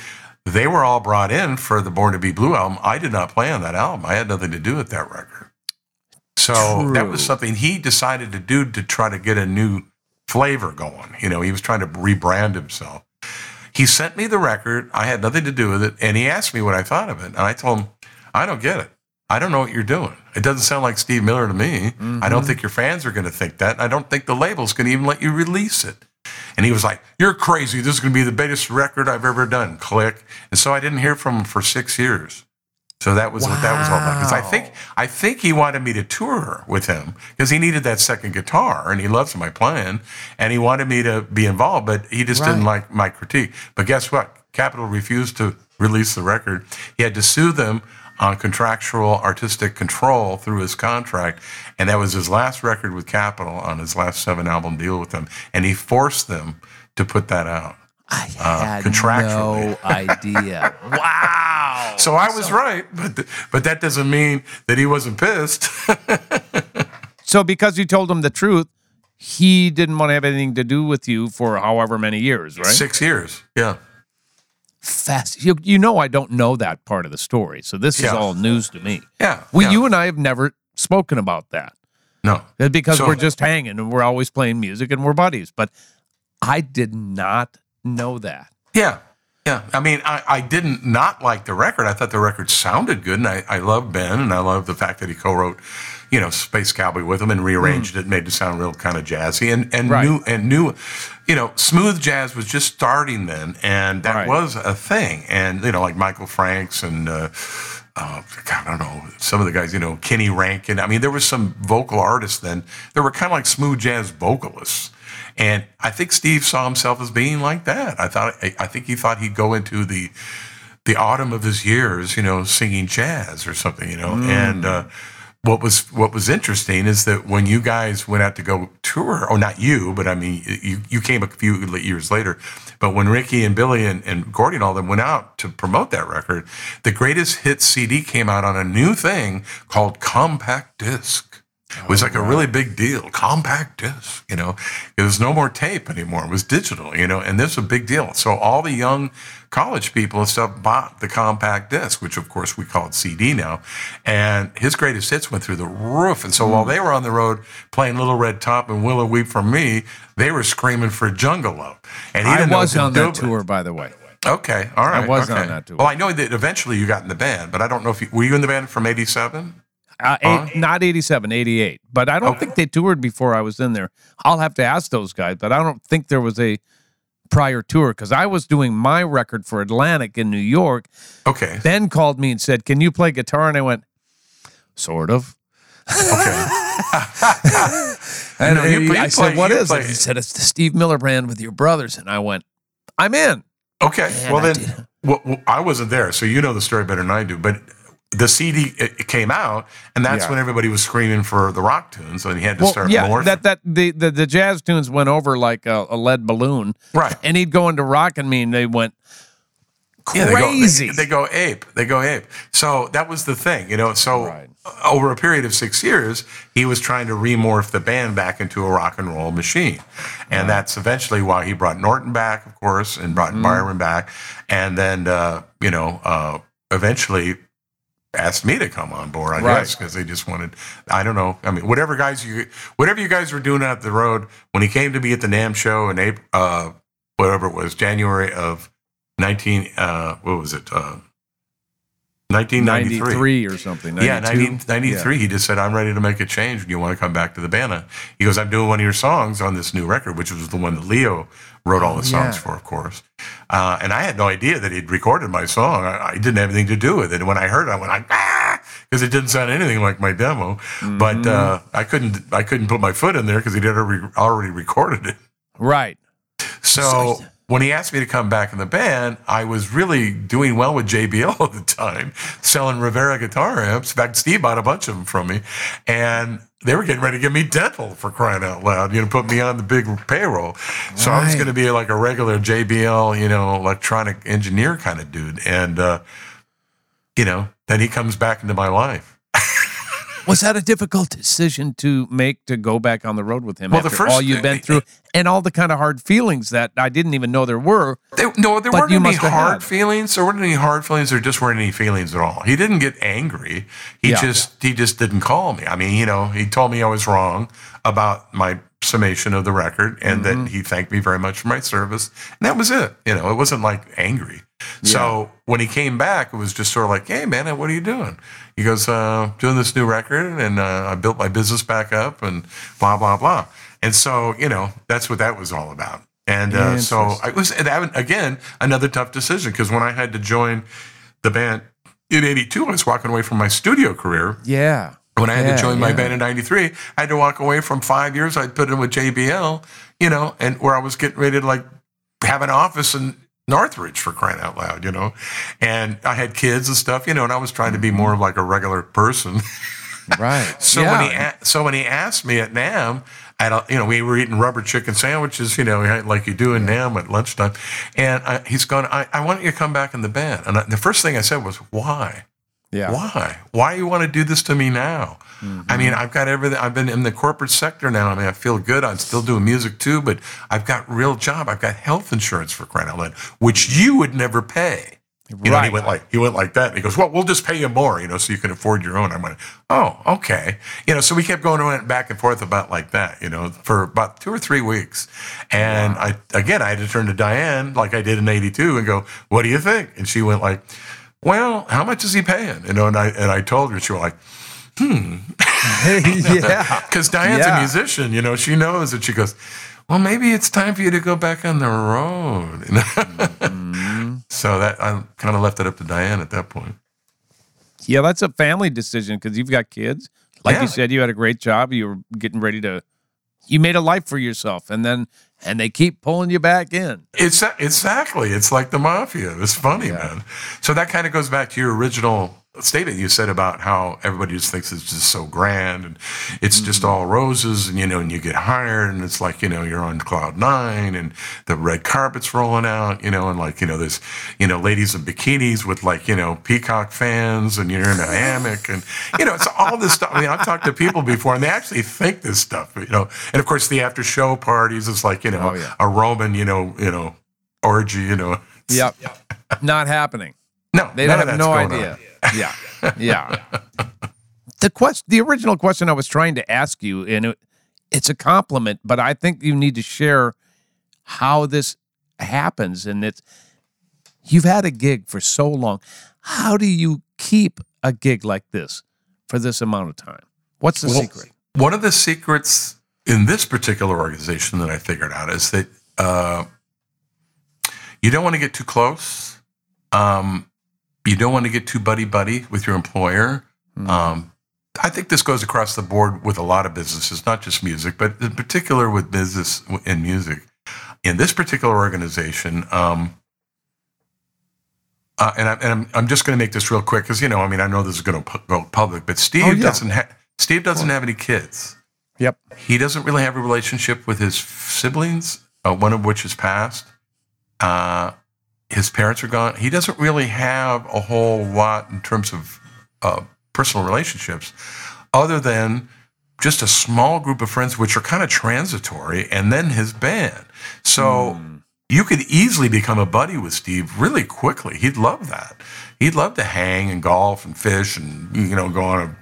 they were all brought in for the Born to Be Blue album. I did not play on that album. I had nothing to do with that record. So that was something he decided to do to try to get a new flavor going. You know, he was trying to rebrand himself. He sent me the record. I had nothing to do with it. And he asked me what I thought of it. And I told him, I don't get it. I don't know what you're doing. It doesn't sound like Steve Miller to me. Mm-hmm. I don't think your fans are going to think that. I don't think the label's going to even let you release it. And he was like, You're crazy. This is going to be the biggest record I've ever done. Click. And so I didn't hear from him for six years. So that was what that was all about. Because I think I think he wanted me to tour with him because he needed that second guitar and he loves my playing and he wanted me to be involved, but he just didn't like my critique. But guess what? Capitol refused to release the record. He had to sue them on contractual artistic control through his contract, and that was his last record with Capitol on his last seven album deal with them, and he forced them to put that out. I Uh, had contractually. no idea. wow. So I was right, but th- but that doesn't mean that he wasn't pissed. So because you told him the truth, he didn't want to have anything to do with you for however many years, right? Six years, yeah. Fast. You, you know I don't know that part of the story, so this is all news to me. Yeah, We, yeah. you and I have never spoken about that No, because So- we're just hanging and we're always playing music and we're buddies. But I did not know that. yeah, yeah. I mean, I, I didn't not like the record. I thought the record sounded good, and I, I love Ben, and I love the fact that he co-wrote, you know, Space Cowboy with him and rearranged it, made it sound real kind of jazzy, and and. Right. new and new, you know, smooth jazz was just starting then, and that Right. was a thing, and you know, like Michael Franks and. Uh, uh, God, I don't know, some of the guys, you know, Kenny Rankin. I mean, there was some vocal artists then. There were kind of like smooth jazz vocalists. And I think Steve saw himself as being like that. I thought, I, think he thought he'd go into the, the autumn of his years, you know, singing jazz or something, you know. And uh, what was what was interesting is that when you guys went out to go tour, or not you, but I mean, you you came a few years later. But when Ricky and Billy and, and Gordy and all them went out to promote that record, the greatest hits CD came out on a new thing called compact disc. It was like a really big deal. Compact disc, you know. It was no more tape anymore. It was digital, you know, and this was a big deal. So all the young college people and stuff bought the compact disc, which of course we call it CD now. And his greatest hits went through the roof. And so mm. while they were on the road playing Little Red Top and Willow Weep for Me, they were screaming for Jungle Love. And he I was on that tour, by the way. Okay, all right. I was okay. on that tour. Well, I know that eventually you got in the band, but I don't know if you were you in the band from '87. Uh, eight, not 87, 88. But I don't Okay. think they toured before I was in there. I'll have to ask those guys, but I don't think there was a prior tour because I was doing my record for Atlantic in New York. Okay, Ben called me and said, Can you play guitar? And I went, Sort of. okay. And No, you he- play- I you said, play- "What you is play- it?" He said, "It's the Steve Miller Band with your brothers." And I went, "I'm in." Okay. Man, well, I then, well, well, I wasn't there, so you know the story better than I do. But the CD it, came out, and that's Yeah. when everybody was screaming for the rock tunes, and he had to Well, start yeah, morphing. that that the, the the jazz tunes went over like a, a lead balloon, right. and he'd go into rockin' me, and they went Yeah, they go- crazy. they, they go ape. They go ape. So that was the thing, you know. So Right. over a period of six years, he was trying to remorph the band back into a rock and roll machine, and that's eventually why he brought Norton back, of course, and brought Mm-hmm. Byron back, and then uh, you know uh, eventually asked me to come on board. I Right. guess because they just wanted. I don't know. I mean, whatever guys you, whatever you guys were doing out the road when he came to me at the NAMM show in April, uh, whatever it was, January of 19 uh what was it uh 1993 or something. yeah 92? 1993 he just said i'm ready to make a change do you want to come back to the band he goes i'm doing one of your songs on this new record which was the one that leo wrote all the songs yeah. for of course. Uh, and i had no idea that he'd recorded my song. I, I didn't have anything to do with it. And when i heard it i went like ah! Because it didn't sound anything like my demo. But uh, i couldn't i couldn't put my foot in there because he'd already, already recorded it. Right. so when he asked me to come back in the band, I was really doing well with JBL at the time, selling Rivera guitar amps. In fact, Steve bought a bunch of them from me, and they were getting ready to give me dental for crying out loud. You know, put me on the big payroll. So I was going to be like a regular JBL, you know, electronic engineer kind of dude. And uh, you know, then he comes back into my life. Was that a difficult decision to make to go back on the road with him Well, after all you've been through and all the kind of hard feelings that I didn't even know there were? They, no, there weren't any hard had. feelings. There weren't any hard feelings. There just weren't any feelings at all. He didn't get angry. He Yeah. just he just didn't call me. I mean, you know, he told me I was wrong about my summation of the record, and Mm-hmm. that he thanked me very much for my service, and that was it. You know, it wasn't like angry. So when he came back, it was just sort of like, "Hey, man, what are you doing?" He goes, uh, "Doing this new record, and uh, I built my business back up, and blah blah blah." And so, you know, that's what that was all about. And uh, so I was again another tough decision because when I had to join the band in '82, I was walking away from my studio career. Yeah. When I had Yeah, to join my yeah. band in '93, I had to walk away from five years I'd put in with JBL, you know, and where I was getting ready to like have an office in Northridge for crying out loud, you know, and I had kids and stuff, you know, and I was trying to be more of like a regular person. Right. So yeah. when he so when he asked me at NAMM, at a, you know we were eating rubber chicken sandwiches, you know, like you do in NAMM at lunchtime, and I, he's going, I, I want you to come back in the band. And I, the first thing I said was, why? Yeah. Why? Why you want to do this to me now? I mm-hmm. mean, I've got everything. I've been in the corporate sector now. I mean, I feel good. I'm still doing music too, but I've got real job. I've got health insurance for crying out loud, which you would never pay. You know, and he went like he went like that. And he goes, "Well, we'll just pay you more, you know, so you can afford your own." I went, "Oh, okay." You know, so we kept going back and forth about like that, you know, for about two or three weeks. And I again, I had to turn to Diane like I did in '82 and go, "What do you think?" And she went like, "Well, how much is he paying?" You know, and I and I told her, she was like, hmm. yeah. because Diane's Yeah. a musician, you know, she knows that she goes, well, maybe it's time for you to go back on the road. Mm-hmm. so that I kind of left it up to Diane at that point. Yeah, that's a family decision because you've got kids. Like Yeah. you said, you had a great job. You were getting ready to, you made a life for yourself, and then and they keep pulling you back in. It's exactly. It's like the mafia. It's funny, Yeah. man. So that kind of goes back to your original statement you said about how everybody just thinks it's just so grand and it's just Mm-hmm. all roses and you know and you get hired and it's like you know you're on cloud nine and the red carpet's rolling out you know and like you know there's you know ladies in bikinis with like you know peacock fans and you're in a hammock and you know it's all this stuff i mean i've talked to people before and they actually think this stuff you know and of course the after show parties is like you know Oh, yeah. a roman you know you know orgy you know Yep. Not happening. no They don't have no idea. on. Yeah. Yeah. the question, the original question I was trying to ask you, and it, it's a compliment, but I think you need to share how this happens. And it's You've had a gig for so long. How do you keep a gig like this for this amount of time? What's the Well, secret? One of the secrets in this particular organization that I figured out is that uh, you don't want to get too close. Um, you don't want to get too buddy buddy with your employer. Hmm. Um, I think this goes across the board with a lot of businesses, not just music, but in particular with business in music. In this particular organization, um, uh, and, I, and I'm, I'm just going to make this real quick because you know, I mean, I know this is going to pu- go public, but Steve Oh, yeah. doesn't have Steve doesn't have any kids. Yep. He doesn't really have a relationship with his siblings, uh, one of which is passed. Uh, his parents are gone. He doesn't really have a whole lot in terms of uh, personal relationships, other than just a small group of friends, which are kind of transitory, and then his band. So you could easily become a buddy with Steve really quickly. He'd love that. He'd love to hang and golf and fish and you know go on a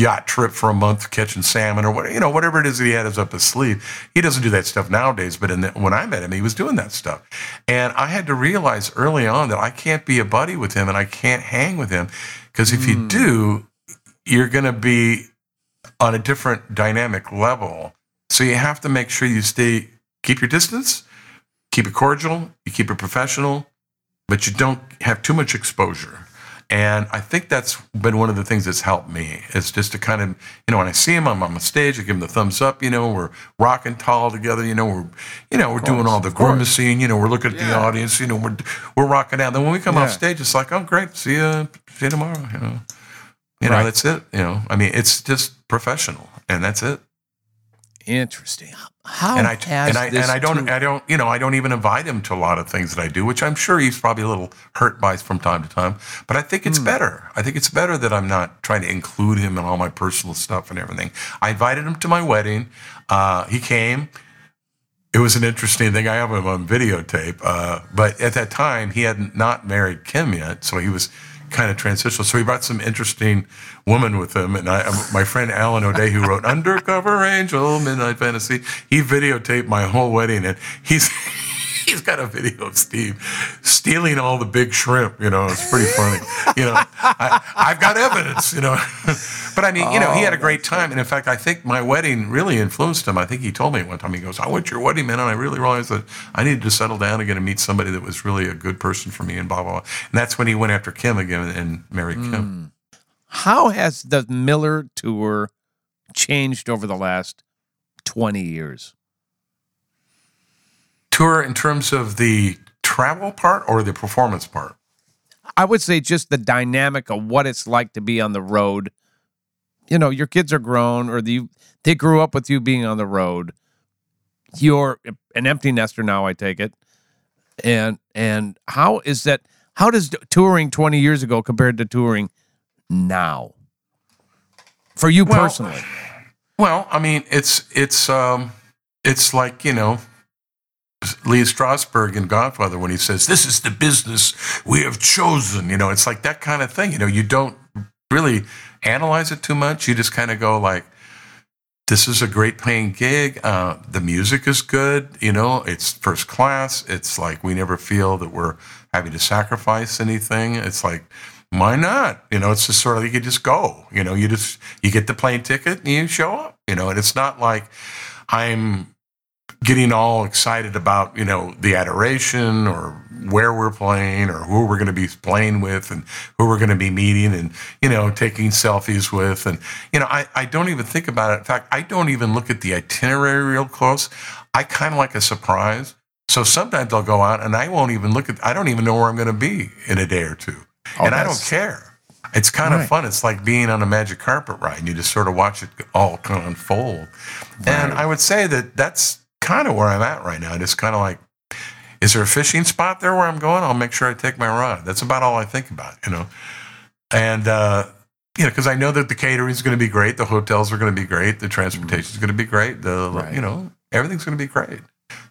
yacht trip for a month catching salmon or what you know whatever it is that he has up his sleeve. He doesn't do that stuff nowadays, but in the, when I met him, he was doing that stuff. And I had to realize early on that I can't be a buddy with him and I can't hang with him because if you hmm. do, you're going to be on a different dynamic level. So you have to make sure you stay keep your distance, keep it cordial, you keep it professional, but you don't have too much exposure. And I think that's been one of the things that's helped me. Is just to kind of, you know, when I see him, I'm on the stage, I give him the thumbs up. You know, we're rocking tall together. You know, we're, you know, we're doing all the grimacing. You know, we're looking at the audience. You know, we're we're rocking out. Then when we come off stage, it's like, oh, great, see you, see you tomorrow. You know, you know, Right. that's it. You know, I mean, it's just professional, and that's it. Interesting. How and I has and I this and I don't tour- I don't you know I don't even invite him to a lot of things that I do, which I'm sure he's probably a little hurt by from time to time. But I think it's Hmm. better. I think it's better that I'm not trying to include him in all my personal stuff and everything. I invited him to my wedding. Uh, he came. It was an interesting thing. I have him on videotape, uh, but at that time he had not married Kim yet, so he was kind of transitional. So he brought some interesting woman with him, and I, um, my friend Alan O'Day, who wrote "Undercover Angel," "Midnight Fantasy," he videotaped my whole wedding, and he's he's got a video of Steve stealing all the big shrimp. You know, it's pretty funny. You know, I, I've got evidence. You know, but I mean, you know, he had a oh, great time, and in fact, I think my wedding really influenced him. I think he told me one time. He goes, "I went to your wedding, man, and I really realized that I needed to settle down again and meet somebody that was really a good person for me." And blah blah. blah. And that's when he went after Kim again and married Kim. Hmm. How has the Miller tour changed over the last 20 years? Tour in terms of the travel part or the performance part. I would say just the dynamic of what it's like to be on the road. You know, your kids are grown or the, they grew up with you being on the road. You're an empty nester now, I take it. And and how is that how does touring 20 years ago compared to touring now? For you Well, personally. Well, I mean, it's it's um, it's like you know, Lee Strasberg in Godfather when he says, "This is the business we have chosen." You know, it's like that kind of thing. You know, you don't really analyze it too much. You just kind of go like, "This is a great paying gig. Uh, the music is good. You know, it's first class. It's like we never feel that we're having to sacrifice anything. It's like." why not? You know, it's just sort of you just go. You know, you just you get the plane ticket and you show up. You know, and it's not like I'm getting all excited about you know the adoration or where we're playing or who we're going to be playing with and who we're going to be meeting and you know taking selfies with and you know I, I don't even think about it in fact i don't even look at the itinerary real close i kind of like a surprise so sometimes i'll go out and i won't even look at i don't even know where i'm going to be in a day or two Oh, and I don't care. It's kind of fun. It's like being on a magic carpet ride. And you just sort of watch it all kind of unfold. And I would say that that's kind of where I'm at right now. Just kind of like, is there a fishing spot there where I'm going? I'll make sure I take my rod. That's about all I think about, you know. And uh, you know, because I know that the catering is going to be great, the hotels are going to be great, the transportation is going to be great, the Right. you know everything's going to be great.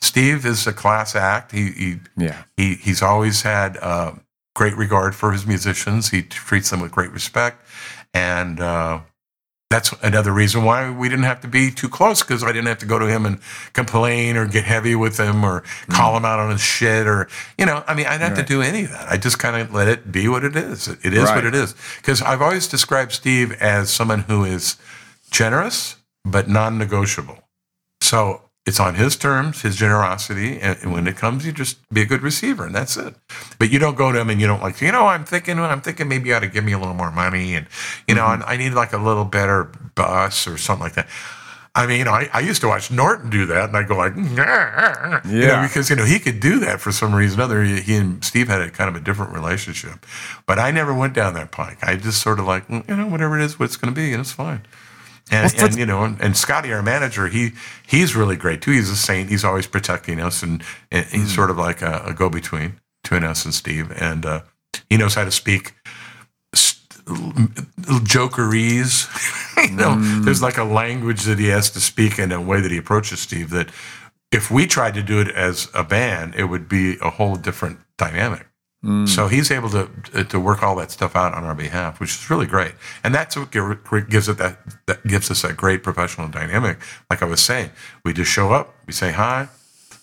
Steve is a class act. He he Yeah. he he's always had uh, great regard for his musicians. He treats them with great respect, and uh, that's another reason why we didn't have to be too close because I didn't have to go to him and complain or get heavy with him or mm. call him out on his shit or you know I mean I didn't have to do any of that. I just kind of let it be what it is. It is Right. what it is because I've always described Steve as someone who is generous but non-negotiable. So it's on his terms, his generosity, and, when it comes, you just be a good receiver, and that's it. But you don't go to him and you don't like, you know, I'm thinking, I'm thinking maybe you ought to give me a little more money, and you know, and I need like a little better bus or something like that. I mean, you know, I, I used to watch Norton do that, and I go like, yeah, you know, because you know he could do that for some reason or other. He, and Steve had a kind of a different relationship, but I never went down that pike. I just sort of like, mm, you know, whatever it is, what it's going to be, and it's fine. And, for and you know, and, and Scotty, our manager, he he's really great too. He's a saint. He's always protecting us, and, and he's sort of like a, a go between between us and Steve. And uh, he knows how to speak jokeries. you know, there's like a language that he has to speak in a way that he approaches Steve. That if we tried to do it as a band, it would be a whole different dynamic. Mm. So he's able to uh, to work all that stuff out on our behalf, which is really great, and that's what gives it that that gives us that great professional dynamic. Like I was saying, we just show up, we say hi.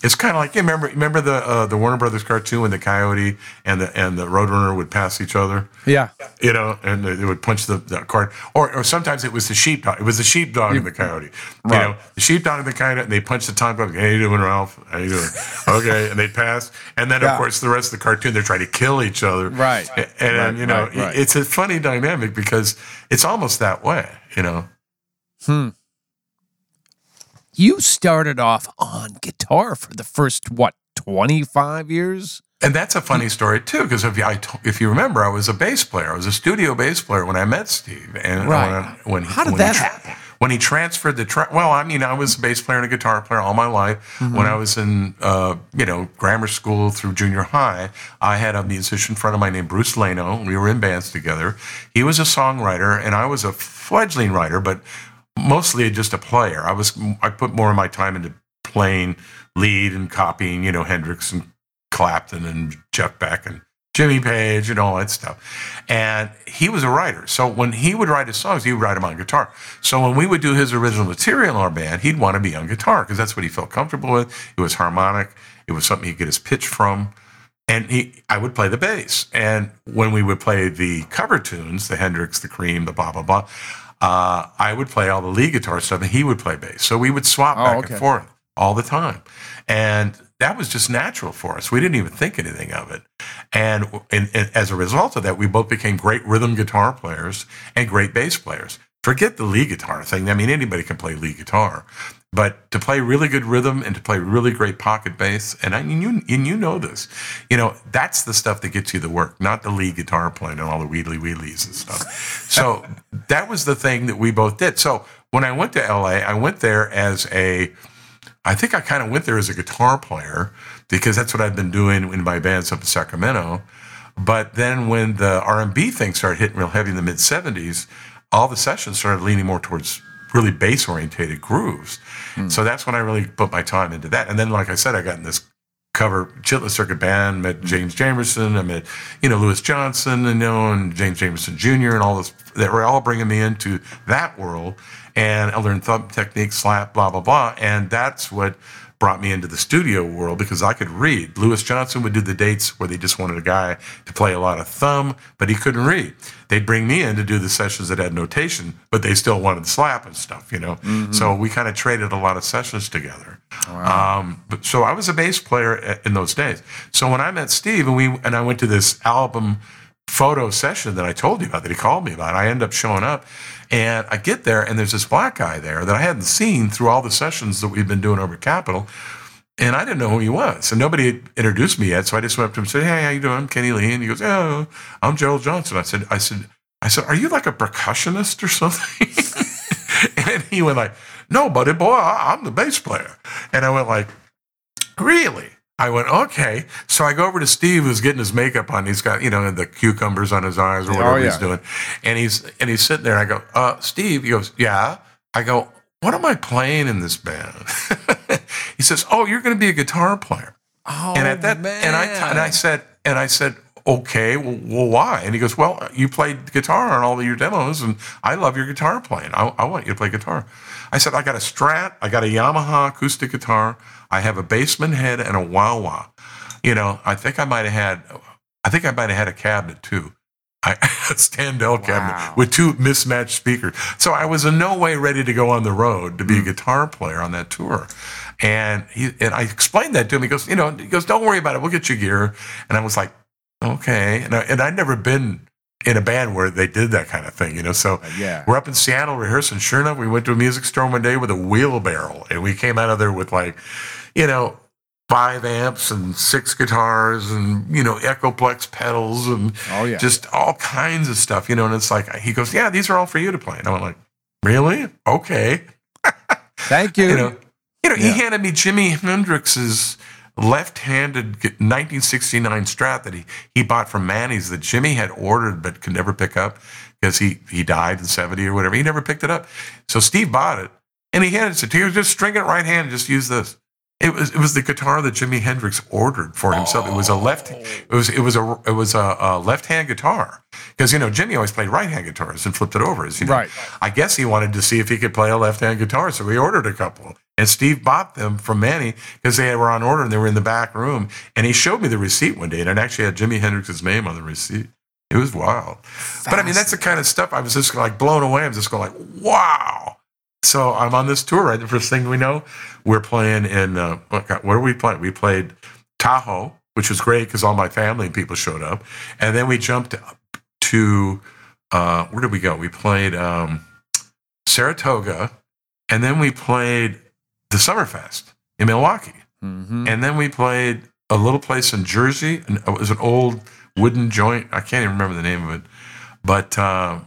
It's kind of like you remember remember the uh, the Warner Brothers cartoon when the coyote and the and the roadrunner would pass each other, Yeah. you know, and they would punch the, the card, or or sometimes it was the sheepdog. It was the sheepdog and the coyote. You Right. know, the sheepdog and the coyote, and they punch the time clock. How you doing, Ralph? How you doing? okay, and they pass, and then Yeah. of course the rest of the cartoon they're trying to kill each other. Right. And, and, Right, you know, right, it's a funny dynamic because it's almost that way. You know. You started off on guitar for the first what 25 years? And that's a funny story too, because if you, I if you remember, I was a bass player. I was a studio bass player when I met Steve. And Right. when, when How did when that he happen? When he transferred the tra- well, I mean, I was a bass player and a guitar player all my life. Mm-hmm. When I was in uh, you know grammar school through junior high, I had a musician friend of mine named Bruce Leno. We were in bands together. He was a songwriter, and I was a fledgling writer, but mostly just a player. I was I put more of my time into playing lead and copying, you know, Hendrix and Clapton and Jeff Beck and Jimmy Page and all that stuff. And he was a writer. So when he would write his songs, he would write them on guitar. So when we would do his original material in our band, he'd want to be on guitar because that's what he felt comfortable with. It was harmonic. It was something he'd get his pitch from. And he, I would play the bass. And when we would play the cover tunes, the Hendrix, the Cream, the blah, blah, blah, uh, I would play all the lead guitar stuff and he would play bass. So we would swap Oh, back okay. and forth all the time. And that was just natural for us. We didn't even think anything of it. And, and, and as a result of that, we both became great rhythm guitar players and great bass players. Forget the lead guitar thing. I mean, anybody can play lead guitar. But to play really good rhythm and to play really great pocket bass, and I mean, you and you know this, you know that's the stuff that gets you the work, not the lead guitar playing and all the wheedly wheedlies and stuff. So that was the thing that we both did. So when I went to LA, I went there as a, I think I kind of went there as a guitar player because that's what I'd been doing in my bands up in Sacramento. But then when the R&B thing started hitting real heavy in the mid 70s, all the sessions started leaning more towards really bass orientated grooves. Hmm. So that's when I really put my time into that. And then, like I said, I got in this cover Chitlin Circuit Band, met hmm. James Jamerson, I met, you know, Louis Johnson, you know, and James Jamerson Jr. and all this, that were all bringing me into that world. And I learned thumb technique, slap, blah, blah, blah. And that's what brought me into the studio world because I could read. Louis Johnson would do the dates where they just wanted a guy to play a lot of thumb, but he couldn't read. They'd bring me in to do the sessions that had notation, but they still wanted the slap and stuff, you know. So we kind of traded a lot of sessions together. Um, but so I was a bass player in those days. So when I met Steve and we and I went to this album photo session that I told you about that he called me about, I end up showing up and I get there and there's this black guy there that I hadn't seen through all the sessions that we've been doing over at Capitol. And I didn't know who he was. And nobody had introduced me yet. So I just went up to him and said, Hey, how you doing? I'm Kenny Lee. And he goes, Oh, I'm Gerald Johnson. I said, I said, I said, Are you like a percussionist or something? and he went like, No, buddy boy, I'm the bass player. And I went like, Really? I went, okay. So I go over to Steve, who's getting his makeup on. He's got, you know, the cucumbers on his eyes or whatever oh, he's doing. And he's and he's sitting there. And I go, uh, Steve. He goes, yeah. I go, what am I playing in this band? he says, oh, you're going to be a guitar player. Oh, and at that, man. and I and I said, and I said, okay, well, well, why? And he goes, well, you played guitar on all of your demos, and I love your guitar playing. I, I want you to play guitar. I said, I got a Strat, I got a Yamaha acoustic guitar, I have a Bassman head and a wah wah. You know, I think I might have had, I think I might have had a cabinet too. I, a Standel cabinet with two mismatched speakers. So I was in no way ready to go on the road to be a mm. guitar player on that tour. And he and I explained that to him. He goes, you know, he goes, don't worry about it. We'll get you gear. And I was like, okay. And I, and I'd never been in a band where they did that kind of thing, you know. So uh, yeah. we're up in Seattle rehearsing. Sure enough, we went to a music store one day with a wheelbarrow, and we came out of there with like, you know, five amps and six guitars and you know Echoplex pedals and Oh yeah. just all kinds of stuff, you know. And it's like he goes, "Yeah, these are all for you to play." And I went like, "Really? Okay." Thank you. You know, you know, Yeah. he handed me Jimi Hendrix's left-handed 1969 Strat that he he bought from Manny's that Jimi had ordered but could never pick up because he he died in 70 or whatever. He never picked it up. So Steve bought it and he handed it to him. Just string it right hand. Just use this. It was it was the guitar that Jimi Hendrix ordered for himself. It was a left. It was it was a it was a, a left hand guitar because you know Jimi always played right hand guitars and flipped it over. As you know. Right. I guess he wanted to see if he could play a left hand guitar, so he ordered a couple. And Steve bought them from Manny because they were on order and they were in the back room. And he showed me the receipt one day, and it actually had Jimi Hendrix's name on the receipt. It was wild. But I mean, that's the kind of stuff I was just like blown away. I'm just going like, wow. So I'm on this tour, right? The first thing we know, we're playing in uh, what are we playing? We played Tahoe, which was great because all my family and people showed up, and then we jumped up to uh, where did we go? We played um, Saratoga, and then we played the Summerfest in Milwaukee, Mhm. and then we played a little place in Jersey, and it was an old wooden joint. I can't even remember the name of it, but uh,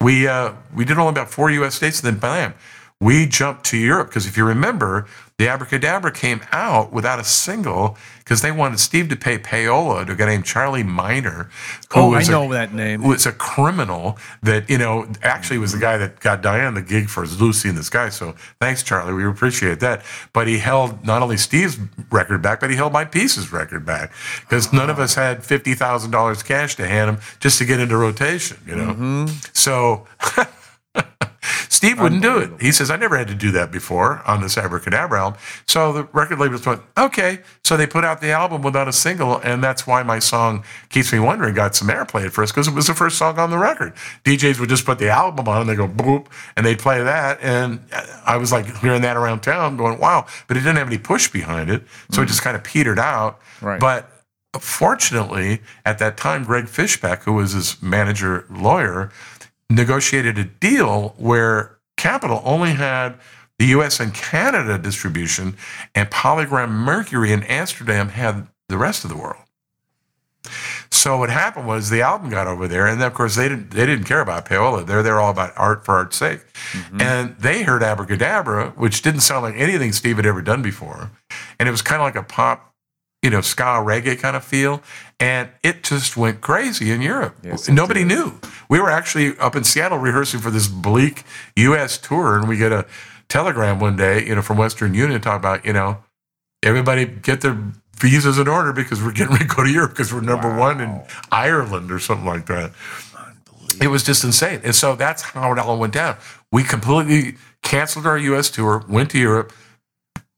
we uh, we did only about four U.S. states, and then bam, we jumped to Europe because if you remember, the Abracadabra came out without a single because they wanted Steve to pay payola to a guy named Charlie Minor, who Oh, I was a- that name. was a criminal that you know actually was the guy that got Diane the gig for Lucy and this guy. So thanks, Charlie. We appreciate that. But he held not only Steve's record back, but he held my pieces record back because none of us had fifty thousand dollars cash to hand him just to get into rotation. You know, mm-hmm. so. Steve wouldn't do it. He says, I never had to do that before on this Abracadabra album. So the record labels went, okay. So they put out the album without a single, and that's why my song Keeps Me Wondering got some airplay at first, because it was the first song on the record. DJs would just put the album on, and they go boop, and they'd play that. And I was like hearing that around town, going, wow. But it didn't have any push behind it. So it mm. just kind of petered out. Right. But fortunately, at that time, Greg Fishback, who was his manager lawyer, negotiated a deal where Capitol only had the US and Canada distribution, and Polygram Mercury in Amsterdam had the rest of the world. So what happened was the album got over there, and of course they didn't they didn't care about payola. They're they're all about art for art's sake. Mm-hmm. And they heard Abracadabra, which didn't sound like anything Steve had ever done before, and it was kind of like a pop, you know, ska reggae kind of feel, and it just went crazy in Europe. Yes, Nobody knew. We were actually up in Seattle rehearsing for this bleak U.S. tour, and we get a telegram one day, you know, from Western Union talking about, you know, everybody get their visas in order because we're getting ready to go to Europe because we're number one in Ireland or something like that. It was just insane. And so that's how it all went down. We completely canceled our US tour, went to Europe.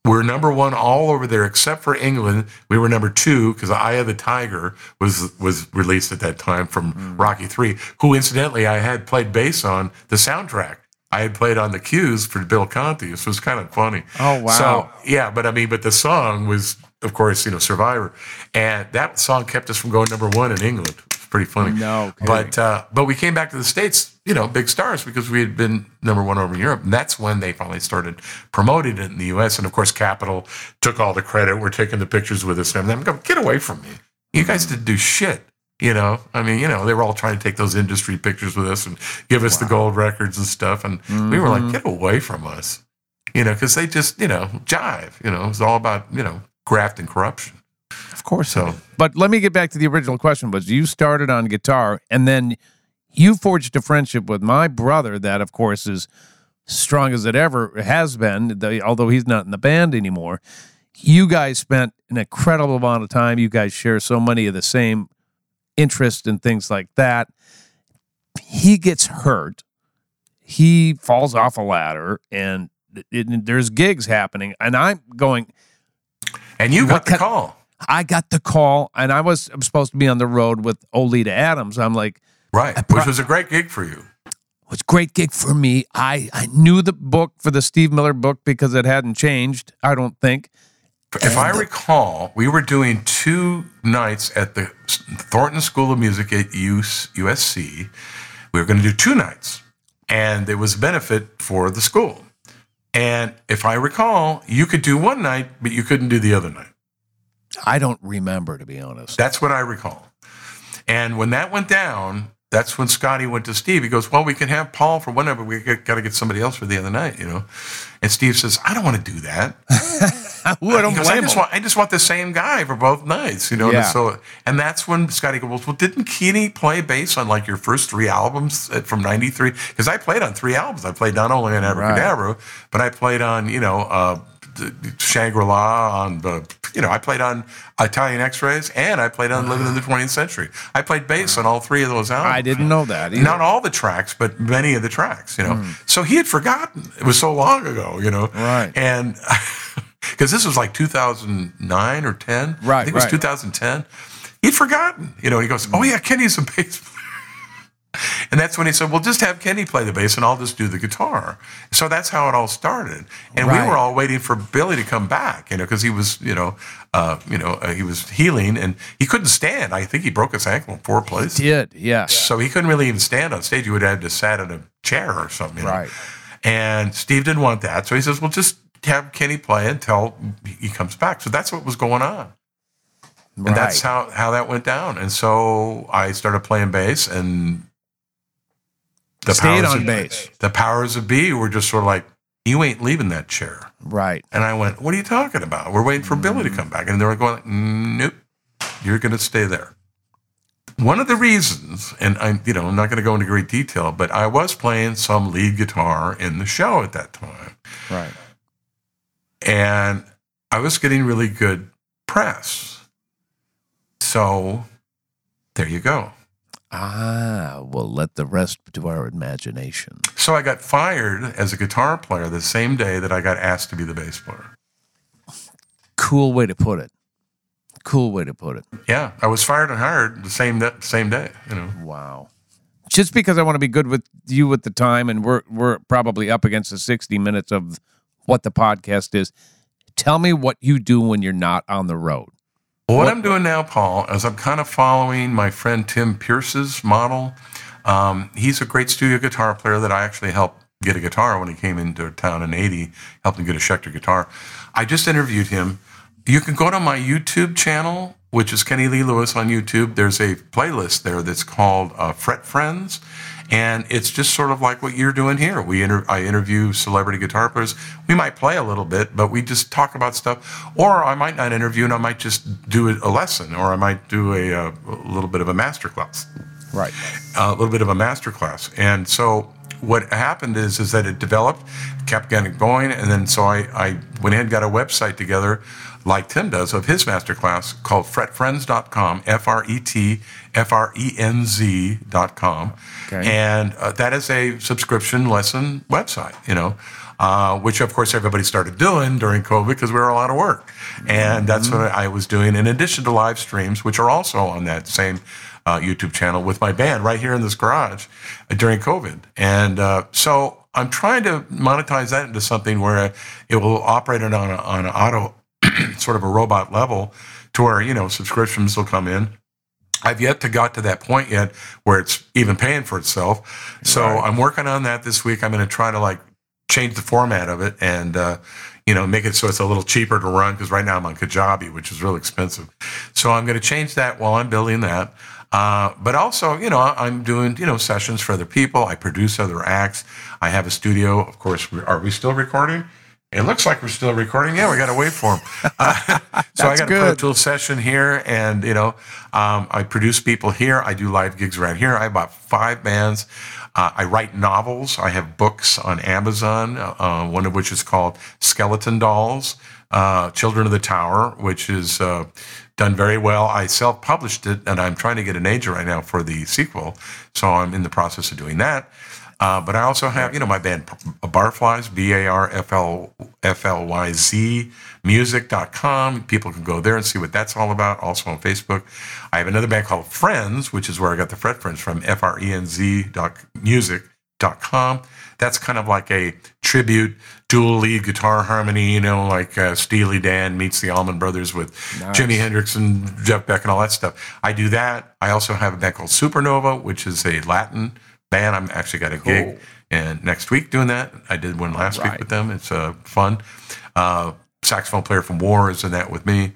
We're number one all over there except for England. We were number two because Eye of the Tiger was was released at that time from mm. Rocky Three, who incidentally I had played bass on the soundtrack. I had played on the cues for Bill Conti. This was kind of funny. Oh, wow. So yeah, but I mean, but the song was, of course, you know, Survivor, and that song kept us from going number one in England. Pretty funny. No kidding. but uh, but we came back to the states, you know, big stars because we had been number one over in Europe, and that's when they finally started promoting it in the U.S. And of course, Capitol took all the credit. We're taking the pictures with us, and I'm going, get away from me. You guys didn't do shit. You know, I mean, you know, they were all trying to take those industry pictures with us and give us the gold records and stuff. And we were like, get away from us, you know, because they just, you know, jive. You know, it's all about, you know, graft and corruption. Of course. So, But let me get back to the original question was you started on guitar and then you forged a friendship with my brother that of course is strong as it ever has been, although he's not in the band anymore. You guys spent an incredible amount of time. You guys share so many of the same interests and things like that. He gets hurt. He falls off a ladder, and it, it- there's gigs happening. And I'm going. And you got the call. I got the call, and I was I'm supposed to be on the road with Oleta Adams. I'm like, Right. pro- Which was a great gig for you. was a great gig for me. I I knew the book for the Steve Miller book because it hadn't changed. I don't think. If I uh, recall, we were doing two nights at the Thornton School of Music at USC. We were going to do two nights, and there was a benefit for the school. And if I recall, you could do one night, but you couldn't do the other night. I don't remember to be honest. That's what I recall. And when that went down, that's when Scotty went to Steve. He goes, "Well, we can have Paul for one night, we got to get somebody else for the other night," you know. And Steve says, "I don't want to do that. Ooh, I don't goes, I just him. want I just want the same guy for both nights, you know. Yeah. And so and that's when Scotty goes, well, didn't Kenny play bass on like your first three albums uh, from '93? Because I played on three albums. I played not only on Abracadabra, but I played on you know uh, Shangri La on the you know I played on Italian X-Rays and I played on uh-huh. Living in the 20th Century. I played bass uh-huh. on all three of those albums. I didn't know that. Either. Not all the tracks, but many of the tracks, you know. Hmm. So he had forgotten. It was so long ago, you know. Right. And because this was like 2009 or 10. I Right, think it was right. 2010. He'd forgotten, you know. He goes, "Oh yeah, Kenny's a bass player." And that's when he said, "Well, just have Kenny play the bass, and I'll just do the guitar." So that's how it all started. And Right. we were all waiting for Billy to come back, you know, because he was, you know, uh, you know, uh, he was healing, and he couldn't stand. I think he broke his ankle in four places. He Did yeah. So he couldn't really even stand on stage. He would have to sat in a chair or something. you know? Right. And Steve didn't want that. So he says, well, just have Kenny play until he comes back. So that's what was going on. And that's how, how that went down. And so I started playing bass and the Stayed powers on of, bass. The powers of B were just sort of like, you ain't leaving that chair. Right. And I went, what are you talking about? We're waiting for Billy to mm. come back. And they were going, nope, you're going to stay there. One of the reasons, and I'm, you know, I'm not going to go into great detail, but I was playing some lead guitar in the show at that time. Right. And I was getting really good press. So there you go. Ah, we'll let the rest to our imagination. So I got fired as a guitar player the same day that I got asked to be the bass player. Cool way to put it. Cool way to put it. Yeah, I was fired and hired the same same day. You know, Wow. Just because I want to be good with you at the time, and we're we're probably up against the sixty minutes of what the podcast is. Tell me what you do when you're not on the road. Well, what, What- I'm doing now, Paul, is I'm kind of following my friend Tim Pierce's model. Um, he's a great studio guitar player that I actually helped get a guitar when he came into town in 80, helped him get a Schecter guitar. I just interviewed him. You can go to my YouTube channel, which is Kenny Lee Lewis on YouTube. There's a playlist there that's called uh, Fret Friends. And it's just sort of like what you're doing here. We inter- I interview celebrity guitar players. We might play a little bit, but we just talk about stuff. Or I might not interview, and I might just do a lesson, or I might do a, uh, a little bit of a master class Right. a little bit of a master class. And so what happened is is that it developed, kept getting going, and then so I, I went ahead and got a website together like Tim does of his masterclass called fretfrenz.com, F R E T F R E N Z.com. Okay. And uh, that is a subscription lesson website, you know, uh, which of course everybody started doing during COVID because we were all out of work. And that's what I was doing in addition to live streams, which are also on that same uh, YouTube channel with my band right here in this garage during COVID. And uh, so I'm trying to monetize that into something where it will operate on a, on an auto, sort of a robot level to where, you know, subscriptions will come in. I've yet to got to that point yet where it's even paying for itself. So Right. I'm working on that this week. I'm going to try to like change the format of it and, uh, you know, make it so it's a little cheaper to run because right now I'm on Kajabi, which is real expensive. So I'm going to change that while I'm building that. Uh, but also, you know, I'm doing, you know, sessions for other people. I produce other acts. I have a studio. Of course, are we still recording? It looks like we're still recording. Yeah, we got to wait for him. Uh, so I got a Pro good. Tool session here, and you know, um, I produce people here. I do live gigs around here. I have about five bands. Uh, I write novels. I have books on Amazon, uh, one of which is called Skeleton Dolls, uh, Children of the Tower, which is uh, done very well. I self published it, and I'm trying to get an agent right now for the sequel. So I'm in the process of doing that. Uh, but I also have, you know, my band Barflyz, B A R F L F L Y Z, music.com. People can go there and see what that's all about. Also on Facebook. I have another band called Frenz, which is where I got the Fret Friends from, F R E N Z music.com. That's kind of like a tribute, dual lead guitar harmony, you know, like uh, Steely Dan meets the Allman Brothers with Nice. Jimi Hendrix and Jeff Beck and all that stuff. I do that. I also have a band called Supernova, which is a Latin band. I'm actually got a gig and next week doing that. I did one last Right. week with them. It's uh, fun. Uh, saxophone player from War is in that with me,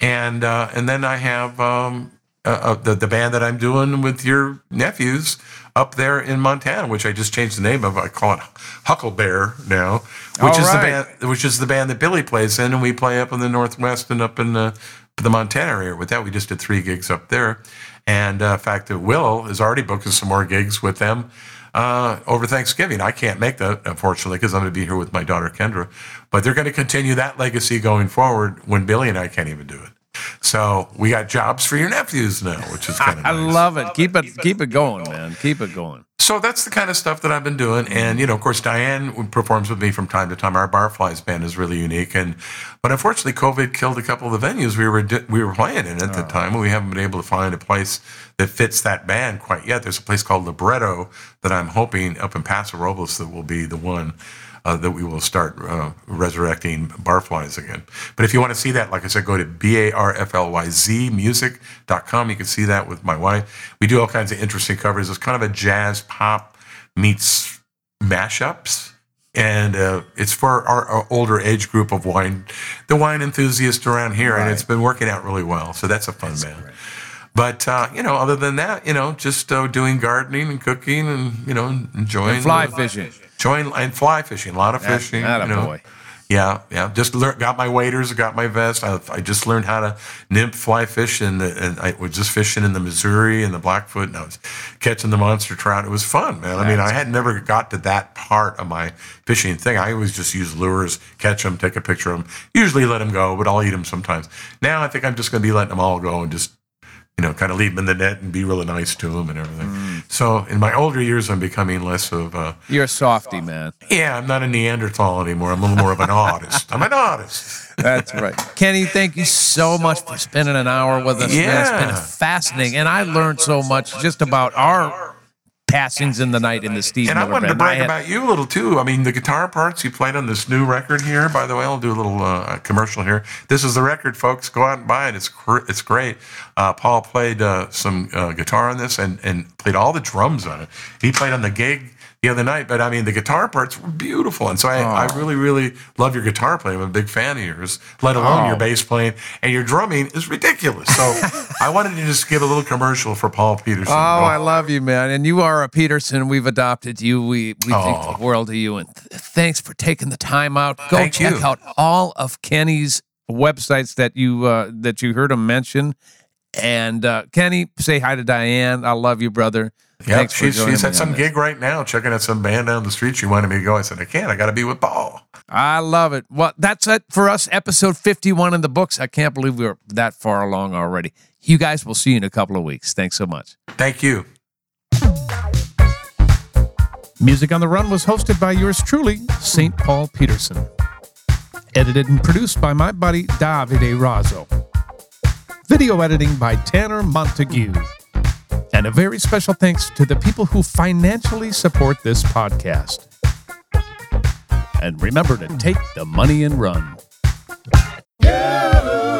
and uh, and then I have um, uh, uh, the the band that I'm doing with your nephews up there in Montana, which I just changed the name of. I call it Hucklebear now, which All is right. the band which is the band that Billy plays in, and we play up in the Northwest and up in the, the Montana area. With that, we just did three gigs up there, and uh, in fact, that Will is already booking some more gigs with them uh, over Thanksgiving. I can't make that unfortunately because I'm going to be here with my daughter Kendra, but they're going to continue that legacy going forward when Billy and I can't even do it. So we got jobs for your nephews now, which is kind of I nice. love it. Keep it keep it going, man. Keep it going. So that's the kind of stuff that I've been doing, and you know, of course, Diane performs with me from time to time. Our Barflyz band is really unique, and but unfortunately, COVID killed a couple of the venues we were we were playing in at the oh. time. We haven't been able to find a place that fits that band quite yet. There's a place called Libretto that I'm hoping up in Paso Robles that will be the one. Uh, that we will start uh, resurrecting Barflyz again. But if you want to see that, like I said, go to B A R F L Y Z music.com. You can see that with my wife. We do all kinds of interesting covers. It's kind of a jazz pop meets mashups. And uh, it's for our, our older age group of wine, the wine enthusiasts around here, and it's been working out really well. So that's a fun band. But uh, you know, other than that, you know, just uh, doing gardening and cooking, and you know, enjoying Fly the- fishing. Enjoying and fly fishing, a lot of fishing. Atta you know. boy. Yeah, yeah. Just learn, got my waders, got my vest. I, I just learned how to nymph fly fish, and, the, and I was just fishing in the Missouri and the Blackfoot, and I was catching the monster trout. It was fun, man. I mean, I had never got to that part of my fishing thing. I always just use lures, catch them, take a picture of them. Usually let them go, but I'll eat them sometimes. Now I think I'm just going to be letting them all go and just you know, kind of leave them in the net and be really nice to them and everything. Mm. So in my older years, I'm becoming less of a, You're a softy, man. yeah, I'm not a Neanderthal anymore. I'm a little more of an artist. I'm an artist. That's right. Kenny, thank you so much for spending an hour with us. man. It's Yeah. been fascinating. And I learned so much just about our passings in the night in the Steve And I wanted to Band. I brag about you a little too. I mean, the guitar parts you played on this new record here. By the way, I'll do a little uh, commercial here. This is the record, folks. Go out and buy it. It's gr- it's great. Uh, Paul played uh, some uh, guitar on this and and played all the drums on it. He played on the gig the other night, but I mean, the guitar parts were beautiful. And so I, I really, really love your guitar playing. I'm a big fan of yours, let alone Oh. your bass playing. And your drumming is ridiculous. So I wanted to just give a little commercial for Paul Peterson. Oh, I love you, man. And you are a Peterson. We've adopted you. We we Oh. think the world of you. And th- thanks for taking the time out. Go Thank check you. out all of Kenny's websites that you uh, that you heard him mention. And uh, Kenny, say hi to Diane. I love you, brother. Yeah, Thanks she's, joining she's me at on some this. gig right now, checking out some band down the street. She wanted me to go. I said, I can't. I got to be with Paul. I love it. Well, that's it for us. Episode 51 in the books. I can't believe we're that far along already. You guys will see you in a couple of weeks. Thanks so much. Thank you. Music on the Run was hosted by yours truly, St. Paul Peterson. Edited and produced by my buddy Davide Razzo. Video editing by Tanner Montague. And a very special thanks to the people who financially support this podcast. And remember to take the money and run. Yeah.